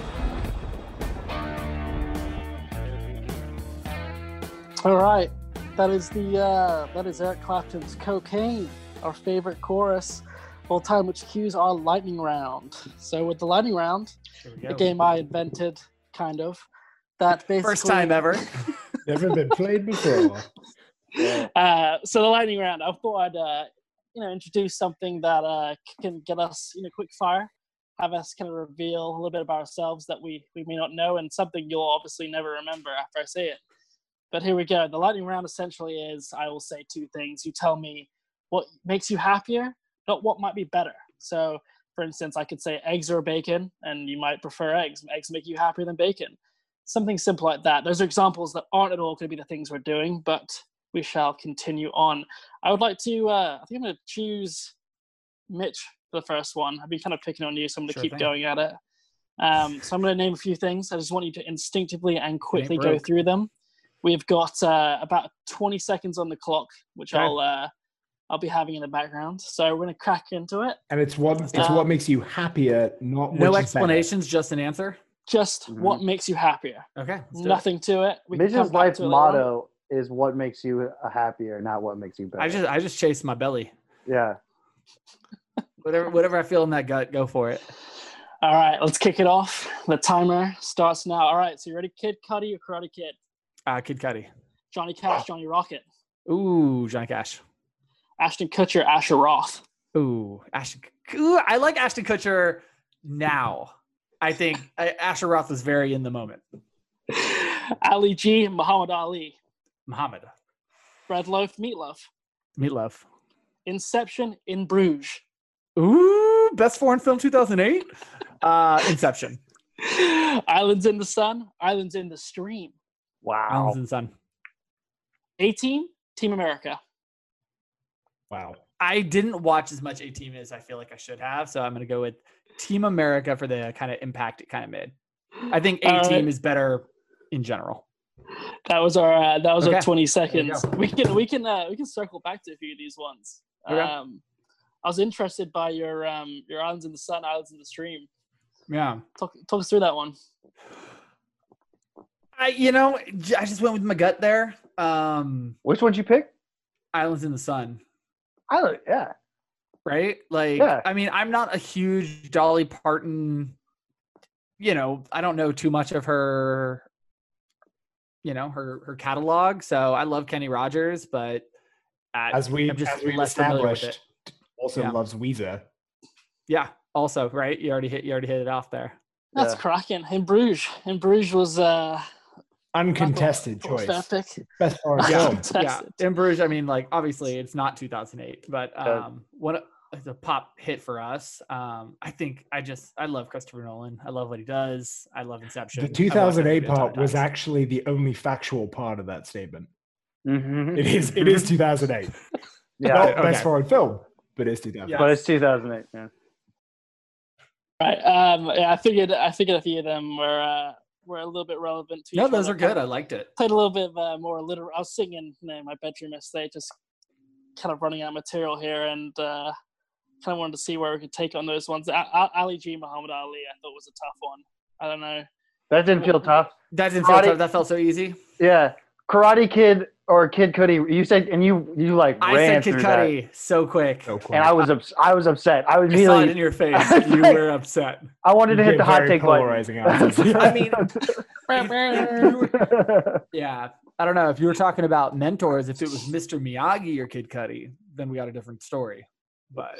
All right, that is the uh, that is Eric Clapton's "Cocaine," our favorite chorus of all time, which cues our lightning round. So with the lightning round, a game I invented, kind of. That basically First time ever. Never been played before. uh, so the lightning round. I thought I'd uh, you know introduce something that uh, can get us you know quick fire, have us kind of reveal a little bit about ourselves that we we may not know, and something you'll obviously never remember after I say it. But here we go. The lightning round essentially is I will say two things. You tell me what makes you happier, not what might be better. So, for instance, I could say eggs or bacon, and you might prefer eggs. Eggs make you happier than bacon. Something simple like that. Those are examples that aren't at all going to be the things we're doing, but we shall continue on. I would like to, uh, I think I'm going to choose Mitch for the first one. I've been kind of picking on you, so I'm going to Sure keep thing. going at it. Um, so I'm going to name a few things. I just want you to instinctively and quickly go through them. We've got uh, about 20 seconds on the clock, which Okay. I'll uh, I'll be having in the background. So we're going to crack into it. And it's what it's Um, what makes you happier, not No which better. explanations, just an answer. Just Mhm. what makes you happier. Okay. let's it. Nothing to it. We can Mitch's come life to it later motto is what makes you a happier, not what makes you better. I just I just chase my belly. yeah. Whatever whatever I feel in that gut, go for it. All right, let's kick it off. The timer starts now. All right, so you ready, Kid Cudi or Karate Kid? Uh, Kid Cudi. Johnny Cash, Johnny Rocket, Ooh, Johnny Cash. Ashton Kutcher, Asher Roth. Ooh, Ashton. Ooh, I like Ashton Kutcher now. I think uh, Asher Roth was very in the moment. Ali G, Muhammad Ali, Muhammad. Bread Loaf, Meatloaf, Meatloaf. Inception, In Bruges, Ooh, best foreign film 2008. Uh, Inception. Islands in the Sun, Islands in the Stream, Wow. Islands in the Sun. 18, Team America. Wow. I didn't watch as much A Team as I feel like I should have, so I'm going to go with Team America for the kind of impact it kind of made. I think A Team right. is better in general. That was our uh, that was Okay. our 20 seconds. We can we can uh, we can circle back to a few of these ones. Okay. Um, I was interested by your um your Islands in the Sun, Islands in the Stream. Yeah. Talk talk us through that one. I, you know, I just went with my gut there. Um, Which one'd you pick? Islands in the Sun. I. Yeah. Right? Like, Yeah. I mean, I'm not a huge Dolly Parton. You know, I don't know too much of her. You know her her catalog, so I love Kenny Rogers, but I, As we I'm just as we less established, also Yeah. loves Weezer. Yeah, also right. You already hit you already hit it off there. That's Yeah. cracking. In Bruges. In Bruges was uh Uncontested I thought- thought choice. fair pick. Best foreign film. Yeah, in Bruges. I mean, like obviously it's not 2008, but um, one it's a pop hit for us. Um, I think I just I love Christopher Nolan. I love what he does. I love Inception. The I've watched that 2008 movie a ton of part was times. actually the only factual part of that statement. Mhm. It is it is 2008. Yeah. Not Okay. best foreign film, but it's 2008. Yeah. But it's 2008. Yeah. Right. Um yeah, I figured I figured a few of them were uh were a little bit relevant to you. No, each those other. are good. I liked it. played a little bit of uh, more literal. I was singing in my bedroom yesterday, just kind of running out of material here, and uh, kind of wanted to see where we could take on those ones. A- A- Ali G, Muhammad Ali, I thought was a tough one. I don't know. That didn't feel tough. That didn't feel tough. That felt so easy. Yeah. Karate Kid or Kid Cudi. You said, and you you like I ran said Kid through that. Cudi so quick. So quick. and I was ups- I was upset. I was I in your face. You like- were upset. I wanted to You hit the hot take polarizing answers. I mean, yeah. I don't know if you were talking about mentors. If it was Mr. Miyagi or Kid Cudi, then we got a different story. But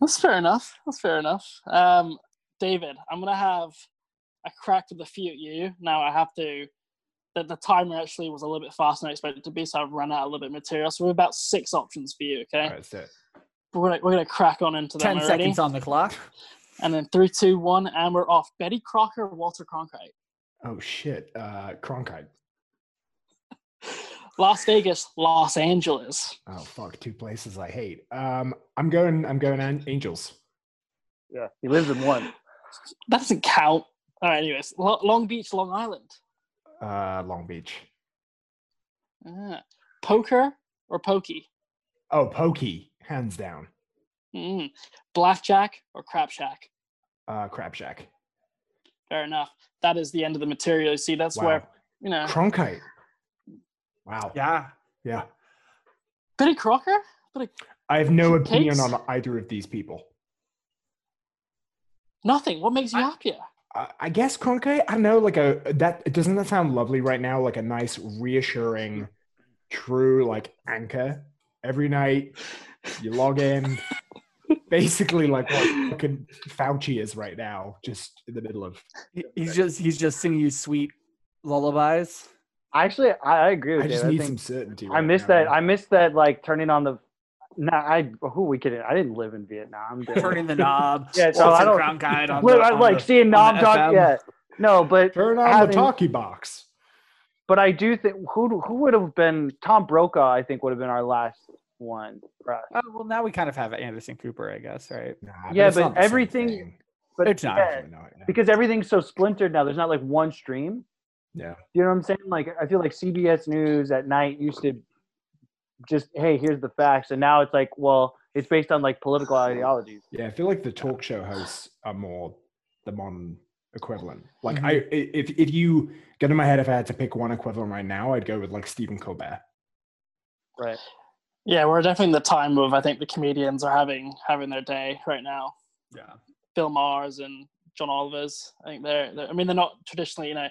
That's fair enough. That's fair enough. Um, David, I'm gonna have a crack with a few at you. Now I have to. The, the timer actually was a little bit faster than I expected it to be, so I've run out a little bit of material. So we have about six options for you. Okay, All right, that's it. we're gonna we're gonna crack on into them. ten already. seconds on the clock. And then three, two, one, and we're off. Betty Crocker, Walter Cronkite. Oh shit. Uh Cronkite. Las Vegas, Los Angeles. Oh fuck, two places I hate. Um I'm going I'm going an- Angels. yeah, he lives in one. That doesn't count. All right, anyways. Lo- Long Beach, Long Island. Uh Long Beach. Ah. Poker or Pokey? Oh, Pokey, hands down. Mm. Blackjack or Crap Shack? Uh Crab Shack. Fair enough. That is the end of the material. You see, that's Wow. where, you know, Cronkite. Wow. Yeah. Yeah. Betty Crocker? Betty, I have no opinion Cakes? on either of these people. nothing. What makes you I- happier? I I guess Cronkite. I don't know, like a that doesn't that sound lovely right now? Like a nice, reassuring, true like anchor. Every night you log in, basically like what fucking Fauci is right now, just in the middle of. He's just he's just singing you sweet lullabies. Actually, I, I agree with I just Dave. need I some think certainty. I right missed now. that. I missed that. Like turning on the. Nah, I who we kidding? I didn't live in Vietnam. did I? Turning the knob. Yeah, so I don't- Cronkite on Look, the, I on like the- seeing on Nom the Talk. FM. Yeah, no, but Turn on having- the talkie box. but I do think who who would have been Tom Brokaw. I think would have been our last one. for us. Oh, well, now we kind of have Anderson Cooper, I guess, right? Nah, Yeah, it's but not everything- But It's not. yeah, Definitely not, yeah. because everything's so splintered now. There's not like one stream. Yeah. You know what I'm saying? Like I feel like CBS News at night used to just hey, here's the facts, and now it's like, well, it's based on like political ideologies. Yeah, I feel like the talk show hosts are more the modern equivalent. Like Mhm. I, i- if if you get in my head, if I had to pick one equivalent right now, I'd go with like Stephen Colbert. Right. Yeah, we're definitely in the time of I think the comedians are having having their day right now. Yeah. Bill Maher's and John Oliver's. I think they're, they're I mean they're not traditionally, you know,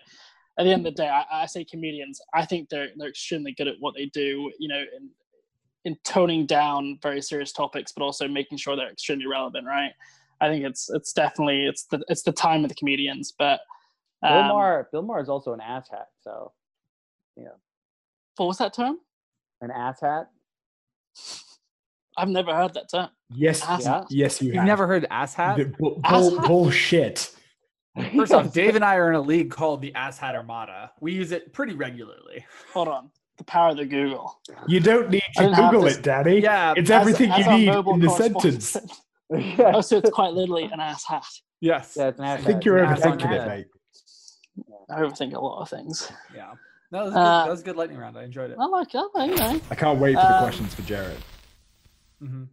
at the end of the day, I, I say comedians. I think they're they're extremely good at what they do, you know, in in toning down very serious topics, but also making sure they're extremely relevant, right? I think it's it's definitely it's the it's the time of the comedians, but Bill um, Maher. Bill Maher is also an asshat. So yeah. what was that term? an asshat. I've never heard that term. Yes, Yeah. yes, you You've have. never heard ass hat? Bull, hat? bullshit. First off, Dave and I are in a league called the Ass Hat Armada. We use it pretty regularly. Hold on, the power of the Google. You don't need to Google it, Daddy. Yeah, it's As- everything as you need in the sentence. said. yeah. Oh, so it's quite literally an ass hat. Yes. Yeah, it's an asshat. I think you're It's overthinking it, mate. I overthink a lot of things. Yeah. No, that was, a good, Uh, that was a good lightning round. I enjoyed it. I like it, you know. I can't wait for the Um, questions for Jarrett. Mhm.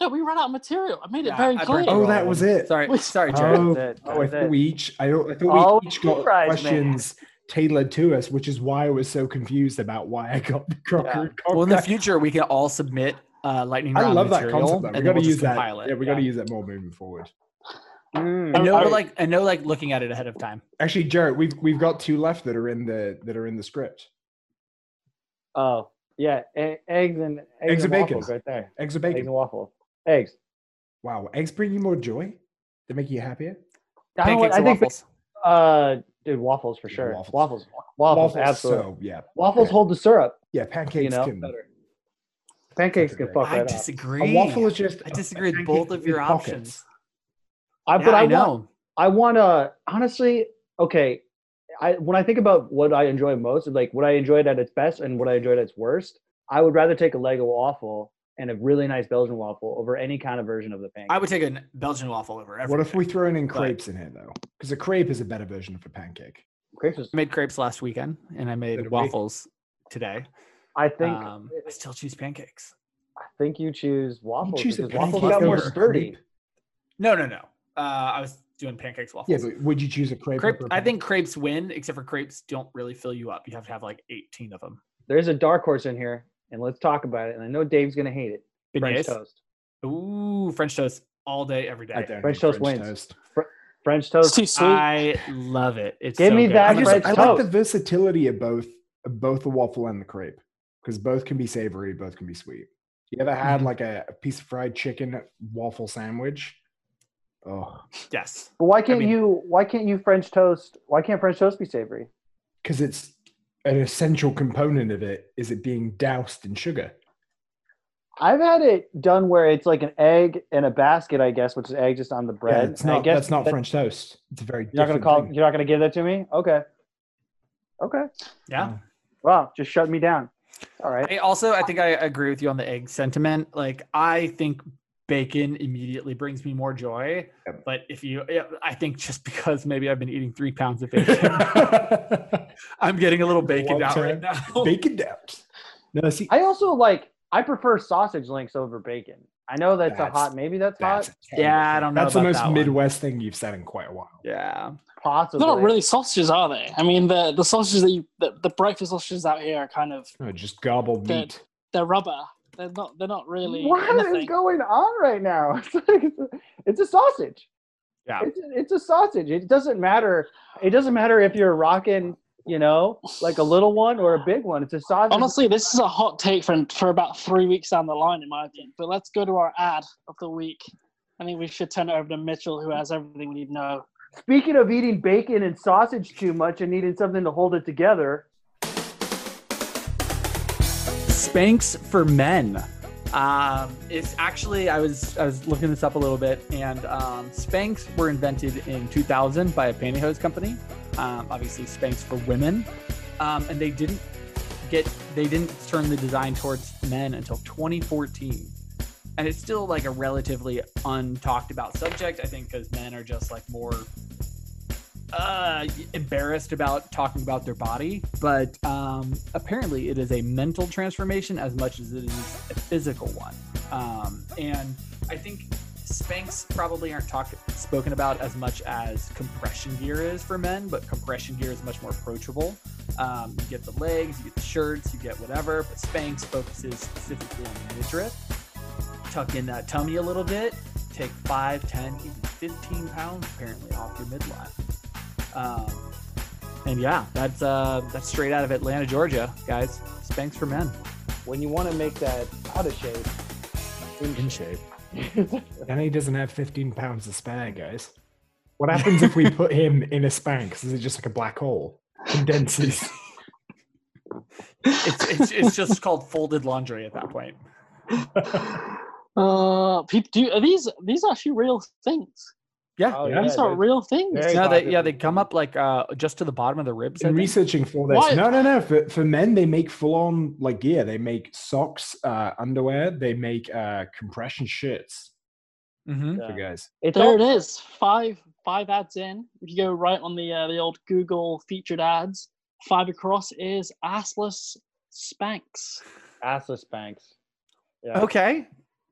No, we ran out of material. I made it Yeah, very I clear. Oh, all that was it. Sorry, Wait. sorry, Jarrett. Oh, That's it. oh, I thought we each. I, don't- I thought Oh, we each got surprise, man. questions tailored to us, which is why I was so confused about why I got the Crocker. Well, in the future, we can all submit uh, lightning I round love that concept. Though. We and got to we'll use that. it. Yeah, we got to use that more moving forward. Mm. I know, I- like I know, like looking at it ahead of time. Actually, Jarrett, we've we've got two left that are in the that are in the script. Oh, yeah. E- eggs and eggs, Eggs and and bacon. waffles right there. Eggs or Eggs bacon? and waffles. Eggs. Wow, eggs bring you more joy. They make you happier. I, don't, I or think waffles. uh dude waffles for Yeah, sure. waffles. Waffles. Waffles, absolutely. So yeah, Waffles okay. hold the syrup, yeah. Pancakes you know. can. Better. Pancakes can agree. fuck I right up. disagree. A waffle is just. I a disagree with both of your options. I, Yeah, but I, I want. I want to honestly. Okay, I when I think about what I enjoy most, like what I enjoyed at its best and what I enjoyed at its worst, I would rather take a Lego waffle and a really nice Belgian waffle over any kind of version of the pancake. I would take a Belgian waffle over everything. What if we throw in But- crepes in here though? Because a crepe is a better version of a pancake. Crepes is- I made crepes last weekend, and I made Better be. waffles today. I think um, I still choose pancakes. I think you choose You waffles choose a because waffles pancake got more over a sturdy. crepe? No, no, no. Uh, I was doing pancakes waffles. Yeah, but would you choose a crepe? Crepe, a I think crepes win, except for crepes don't really fill you up. You have to have like 18 of them. There's a dark horse in here, and let's talk about it. And I know Dave's gonna hate it. French toast. Ooh, French toast all day, every day. I day. don't French know toast wins. toast. French It's toast. too sweet. I love it. It's Give so me good. that I, just, French I like the versatility of both of both the waffle and the crepe because both can be savory, both can be sweet. You ever had Mhm. like a, a piece of fried chicken waffle sandwich? Oh, Yes. But why can't mean- you? Why can't you French toast? Why can't French toast be savory? because it's an essential component of it is it being doused in sugar. I've had it done where it's like an egg in a basket, I guess, which is egg just on the Yeah, bread. it's And I not. guess That's not that- French toast. It's a very. You're not gonna call. thing. You're not gonna give that to me. Okay. Okay. Yeah. Wow. Just shut me down. All right. I also I think I agree with you on the egg sentiment. Like I think bacon immediately brings me more joy. Yep. But if you I think just because maybe I've been eating three pounds of bacon, I'm getting a little bacon out right now. Bacon doused. No, see, I also like. I prefer sausage links over bacon. I know that's, a hot. Maybe that's, that's hot. Yeah, I don't know That's the most that one. Midwest thing you've said in quite a while. Yeah. Possibly. They're not really sausages, are they? I mean, the the sausages that you the, the breakfast sausages out here are kind of No, just garbled They're- meat. they're rubber. They're not. They're not really. What is anything. going on right now? It's, like, a, it's a sausage. Yeah. It's, a- it's a sausage. It doesn't matter. It doesn't matter if you're rocking, you know, like a little one or a big one. It's a sausage. Honestly, this is a hot take for for about three weeks down the line, in my opinion. But let's go to our ad of the week. I think we should turn it over to Mitchell, who has everything we need to know. Speaking of eating bacon and sausage too much and needing something to hold it together, Spanx for men. Um, it's actually I was I was looking this up a little bit, and um, Spanx were invented in 2000 by a pantyhose company. Um, obviously, Spanx for women, um, and they didn't get they didn't turn the design towards men until 2014. And it's still like a relatively untalked about subject, I think, because men are just like more uh, embarrassed about talking about their body, but um, apparently it is a mental transformation as much as it is a physical one. Um, and I think Spanx probably aren't talked spoken about as much as compression gear is for men, but compression gear is much more approachable. Um, you get the legs, you get the shirts, you get whatever, but Spanx focuses specifically on the midriff. Tuck in that tummy a little bit, take 5, 10, even 15 pounds apparently off your midline. Um, and yeah, that's uh, that's straight out of Atlanta, Georgia, guys. Spanx for men. When you want to make that out of shape, In shape. And he doesn't have 15 pounds to spare, guys. What happens if we put him in a Spanx? Is it just like a black hole? Condenses. It's, it's, it's just called folded laundry at that point. Uh, people do are these these are actually real things? Yeah. Oh, Yeah. these are dude. real things. Very no, they, yeah, they come up like uh, just to the bottom of the ribs. I in researching for this. Why- No, no, no. For, for men, they make full on like gear. They make socks, uh, underwear. They make uh, compression shirts Mhm. Yeah. for guys. It's There all, it is. Five five ads in. If you go right on the uh, the old Google featured ads, five across is assless Spanx. assless Spanx. Yeah. Okay,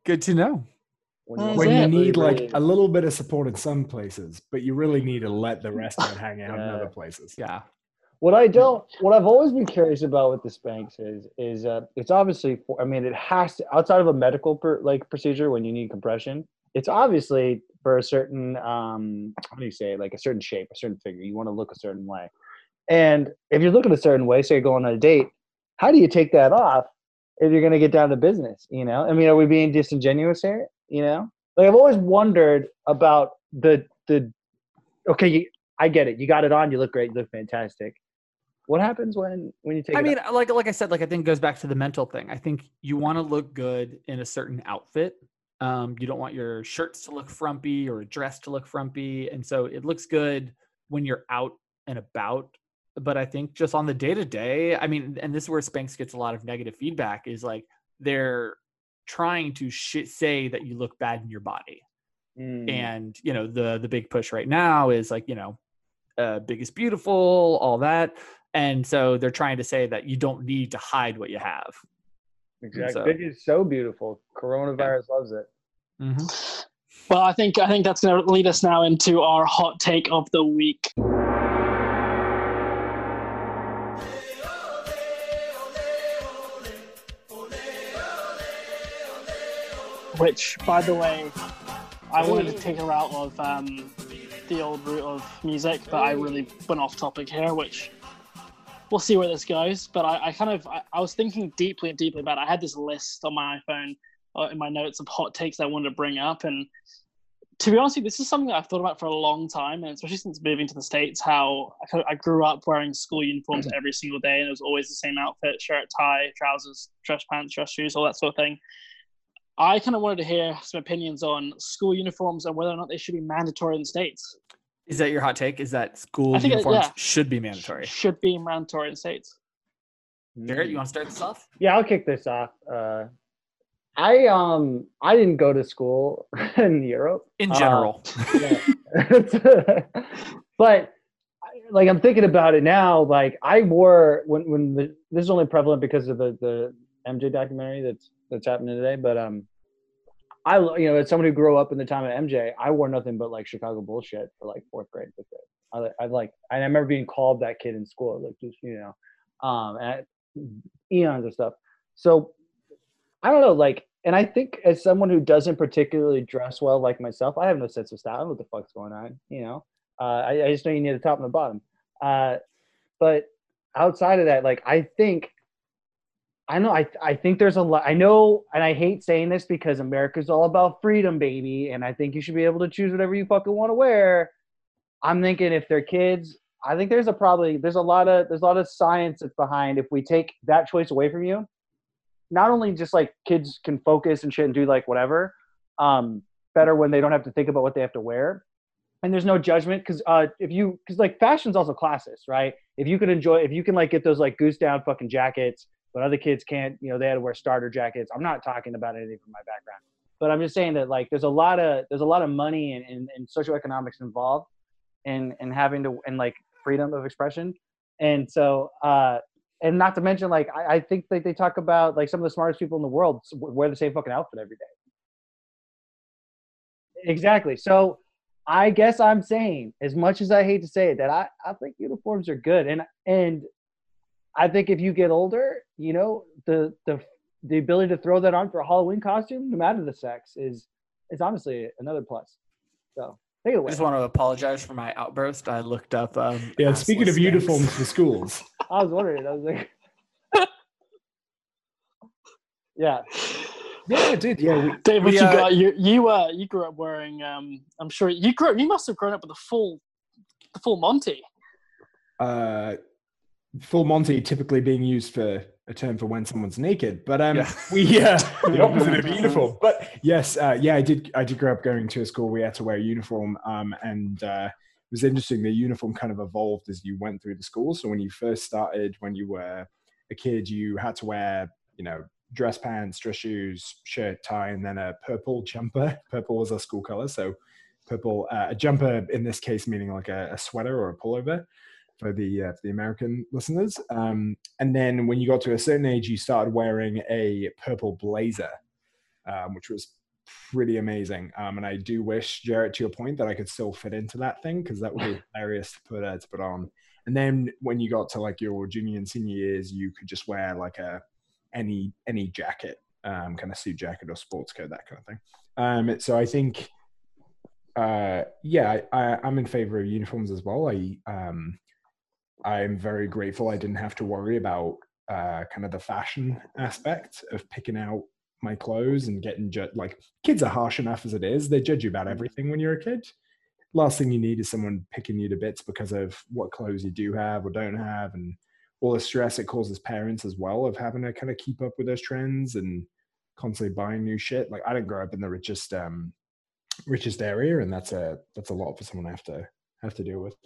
good to know. When That's When it. you really, need like really- a little bit of support in some places, but you really need to let the rest of it hang out in other places. Yeah. What I don't, what I've always been curious about with the Spanx is, is uh, it's obviously, for, I mean, it has to outside of a medical per, like procedure when you need compression. It's obviously for a certain, um, how do you say, it? like a certain shape, a certain figure. You want to look a certain way, and if you're looking a certain way, say you're going on a date, how do you take that off if you're going to get down to business? You know, I mean, are we being disingenuous here? You know, like I've always wondered about the the. Okay, you, I get it. You got it on. You look great. You look fantastic. What happens when when you take? I mean, off? like like I said, like I think it goes back to the mental thing. I think you want to look good in a certain outfit. Um, you don't want your shirts to look frumpy or a dress to look frumpy, and so it looks good when you're out and about. But I think just on the day to day, I mean, and this is where Spanx gets a lot of negative feedback. Is like they're trying to sh- say that you look bad in your body. Mm, and you know the the big push right now is like you know uh big is beautiful all that and so they're trying to say that you don't need to hide what you have exactly. so- Big is so beautiful. Coronavirus loves it. Well, I think I think that's going to lead us now into our hot take of the week. Which, by the way, I wanted to take her out of um, the old route of music, but I really went off topic here, which we'll see where this goes. But I, I kind of I, I was thinking deeply and deeply about it. I had this list on my iPhone uh, in my notes of hot takes I wanted to bring up, and to be honest, with you, this is something that I've thought about for a long time, and especially since moving to the states, how I, I grew up wearing school uniforms every single day, and it was always the same outfit: shirt, tie, trousers, dress pants, dress shoes, all that sort of thing. I kind of wanted to hear some opinions on school uniforms and whether or not they should be mandatory in the states. is that your hot take is that school I think it- uniforms yeah. should be mandatory Should be mandatory in states. Jarrett, you want to start this off Yeah, I'll kick this off. Uh, I um I didn't go to school in Europe. in Uh, general yeah. but like I'm thinking about it now, like I wore when when the this is only prevalent because of the the MJ documentary that's that's happening today. But um, I you know as someone who grew up in the time of MJ, I wore nothing but like Chicago bullshit for like fourth grade, fifth grade. I I like I remember being called that kid in school, like just you know, um, and eons of stuff. So I don't know, like, and I think as someone who doesn't particularly dress well like myself, I have no sense of style. I don't know what the fuck's going on, you know. Uh, I, I just know you need the top and the bottom. Uh, but outside of that, like, I think, I know, I I think there's a lot. I know, and I hate saying this because America's all about freedom, baby, and I think you should be able to choose whatever you fucking want to wear. I'm thinking if they're kids, I think there's a probably there's a lot of there's a lot of science that's behind if we take that choice away from you not only just like kids can focus and shit and do like whatever um better when they don't have to think about what they have to wear and there's no judgment because uh if you because like fashion's also classes right if you can enjoy if you can like get those like goose down fucking jackets but other kids can't you know they had to wear starter jackets i'm not talking about anything from my background but i'm just saying that like there's a lot of there's a lot of money and, and, and socioeconomics involved in in having to and like freedom of expression and so uh and not to mention like I, I think that they talk about like some of the smartest people in the world wear the same fucking outfit every day exactly. So I guess I'm saying, as much as I hate to say it, that I, I think uniforms are good. And and I think if you get older, you know, the the the ability to throw that on for a Halloween costume, no matter the sex, is is honestly another plus. So take it I just want to apologize for my outburst. I looked up. Um, Yeah, speaking of skanks. uniforms for schools, I was wondering. I was like, yeah. yeah, I did. Yeah, we, David, We, you uh, got you you uh you grew up wearing um I'm sure you grew you must have grown up with the full the full Monty. uh, full Monty typically being used for a term for when someone's naked, but um, Yeah. we uh, the opposite of uniform. But yes, uh, yeah, I did. I did grow up going to a school we had to wear a uniform, um, and uh, it was interesting. The uniform kind of evolved as you went through the school. So when you first started, when you were a kid, you had to wear, you know, dress pants, dress shoes, shirt, tie, and then a purple jumper. Purple was our school color, so purple uh, a jumper in this case meaning like a, a sweater or a pullover for the uh, for the American listeners. Um, and then when you got to a certain age, you started wearing a purple blazer, um, which was pretty amazing. Um, and I do wish, Jarrett, to your point, that I could still fit into that thing because that would be hilarious to put uh, to put on. And then when you got to like your junior and senior years, you could just wear like a any any jacket, um, kind of suit jacket or sports coat, that kind of thing. Um, so I think, uh, yeah, I, I, I'm in favor of uniforms as well. I um, I'm very grateful I didn't have to worry about uh, kind of the fashion aspect of picking out my clothes and getting ju- like kids are harsh enough as it is. They judge you about everything when you're a kid. Last thing you need is someone picking you to bits because of what clothes you do have or don't have, and all the stress it causes parents as well of having to kind of keep up with those trends and constantly buying new shit. Like I didn't grow up in the richest um richest area, and that's a that's a lot for someone to have to have to deal with.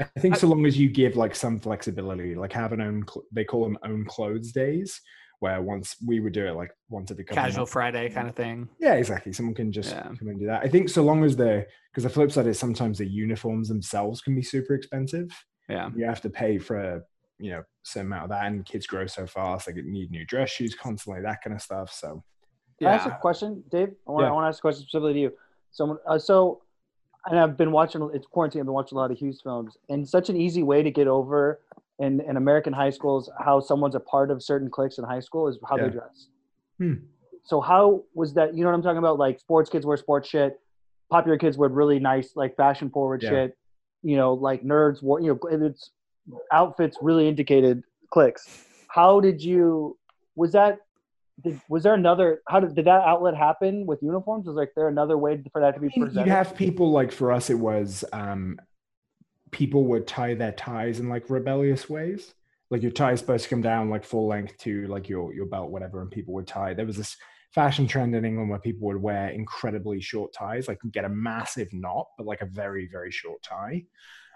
I think so long as you give like some flexibility, like have an own, cl- they call them own clothes days, where once we would do it like once every couple casual months. Friday kind of thing. Yeah, exactly. Someone can just Yeah. come and do that. I think so long as the because the flip side is sometimes the uniforms themselves can be super expensive. Yeah. You have to pay for a you know certain amount of that, and kids grow so fast they need new dress shoes constantly, that kind of stuff. So Can I ask a question, Dave? I want, Yeah. I want to ask a question specifically to you. So, uh, so, and I've been watching. It's quarantine. I've been watching a lot of Hughes films, and such an easy way to get over in, in American high schools how someone's a part of certain cliques in high school is how Yeah. they dress. Hmm. So, how was that? You know what I'm talking about? Like sports kids wear sports shit. Popular kids wear really nice, like fashion forward Yeah. shit. You know, like nerds wore. You know, it's outfits really indicated cliques. How did you? Was that did, was there another how did, did that outlet happen with uniforms was like there another way for that to be I mean, presented You'd have people like for us, it was um, people would tie their ties in like rebellious ways. Like your tie is supposed to come down like full length to like your your belt, whatever, and people would tie. There was this fashion trend in England where people would wear incredibly short ties, like get a massive knot, but like a very very short tie.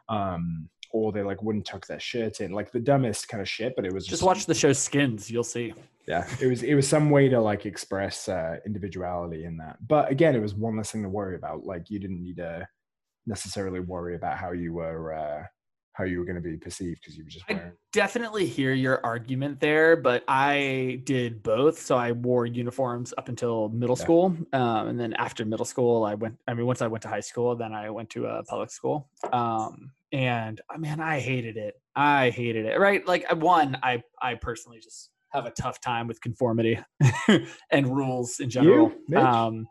Um, or they like wouldn't tuck their shirt in, like the dumbest kind of shit. But it was Just watch the show Skins. You'll see. Yeah it was it was some way to like express uh individuality in that but again it was one less thing to worry about like you didn't need to necessarily worry about how you were uh how you were going to be perceived because you were just I- Definitely hear your argument there, but I did both. So I wore uniforms up until middle Yeah. school, um, and then after middle school, I went. I mean, once I went to high school, then I went to a public school. Um, and I mean, I hated it. I hated it. Right? Like, I- one, I I personally just have a tough time with conformity and rules in general. Mitch? um,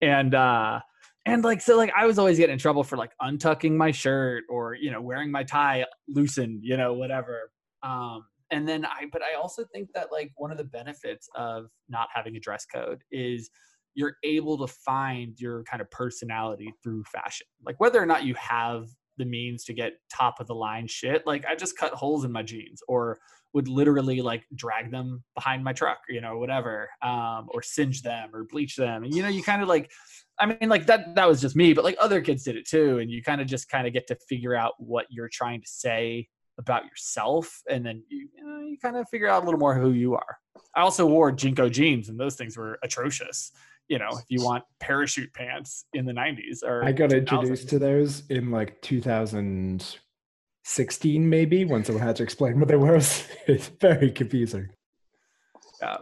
and uh, and like so like i was always getting in trouble for like untucking my shirt or you know wearing my tie loosened you know whatever um and then i but i also think that like one of the benefits of not having a dress code is you're able to find your kind of personality through fashion like whether or not you have the means to get top of the line shit like i just cut holes in my jeans or would literally like drag them behind my truck you know whatever um or singe them or bleach them and you know you kind of like I mean, like that that was just me, but like other kids did it too. And you kind of just kind of get to figure out what you're trying to say about yourself. And then you, you, know, you kind of figure out a little more who you are. I also wore JNCO jeans and those things were atrocious. You know, if you want parachute pants in the 90s or i got introduced to those in like 2016 maybe when someone had to explain what they were it's very confusing Yeah.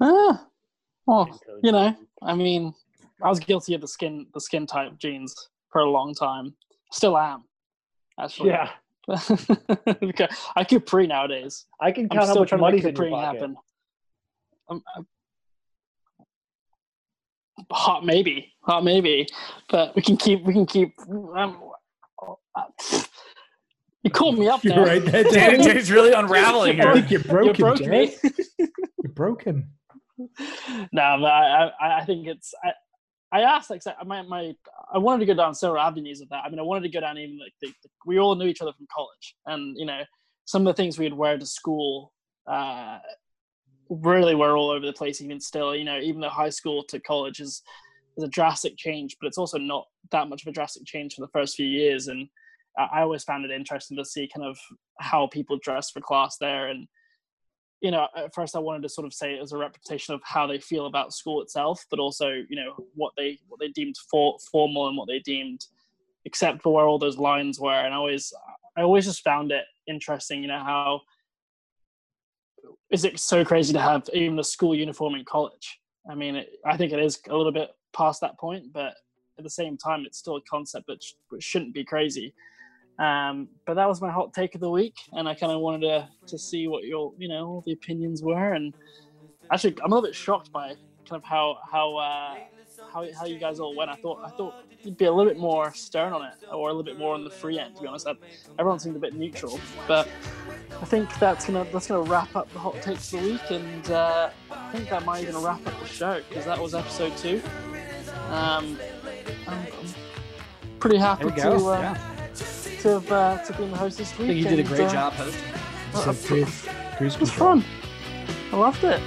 Ah, well, you know, I mean, I was guilty of the skin the skin type jeans for a long time. Still am, actually. Yeah, I could pre nowadays. I can I'm count how still much trying money's to in make your Capri pocket. happen. Um, uh, hot maybe, hot maybe, but we can keep we can keep. Um, uh, you called me up You're right there, Dan, Dan's really unraveling here. I think you're broken, you broke Dad. me. You're broken. no, but I, I, I think it's. I, I asked like my, my I wanted to go down several avenues of that. I mean, I wanted to go down even like the, the- we all knew each other from college, and you know some of the things we'd wear to school uh, really were all over the place. Even still, you know, even though high school to college is is a drastic change, but it's also not that much of a drastic change for the first few years. And I, always found it interesting to see kind of how people dress for class there and you know, at first I wanted to sort of say it as a representation of how they feel about school itself, but also, you know, what they what they deemed for, formal and what they deemed acceptable, where all those lines were. And I always I always just found it interesting, you know, how is it so crazy to have even a school uniform in college? I mean, it, I think it is a little bit past that point, but at the same time, it's still a concept that sh- shouldn't be crazy. Um, but that was my hot take of the week, and I kind of wanted to to see what your you know all the opinions were, and actually I'm a little bit shocked by kind of how how uh, how how you guys all went. I thought I thought you'd be a little bit more stern on it, or a little bit more on the free end. To be honest, I, everyone seemed a bit neutral, but I think that's gonna that's gonna wrap up the hot takes of the week, and uh, I think that might even wrap up the show because that was episode two. Um, I'm, I'm pretty happy to. Uh, yeah. To have uh, to be in the host this week. I think you did a and, great uh, job hosting. uh, So, cruise, cruise It was fun. I loved it.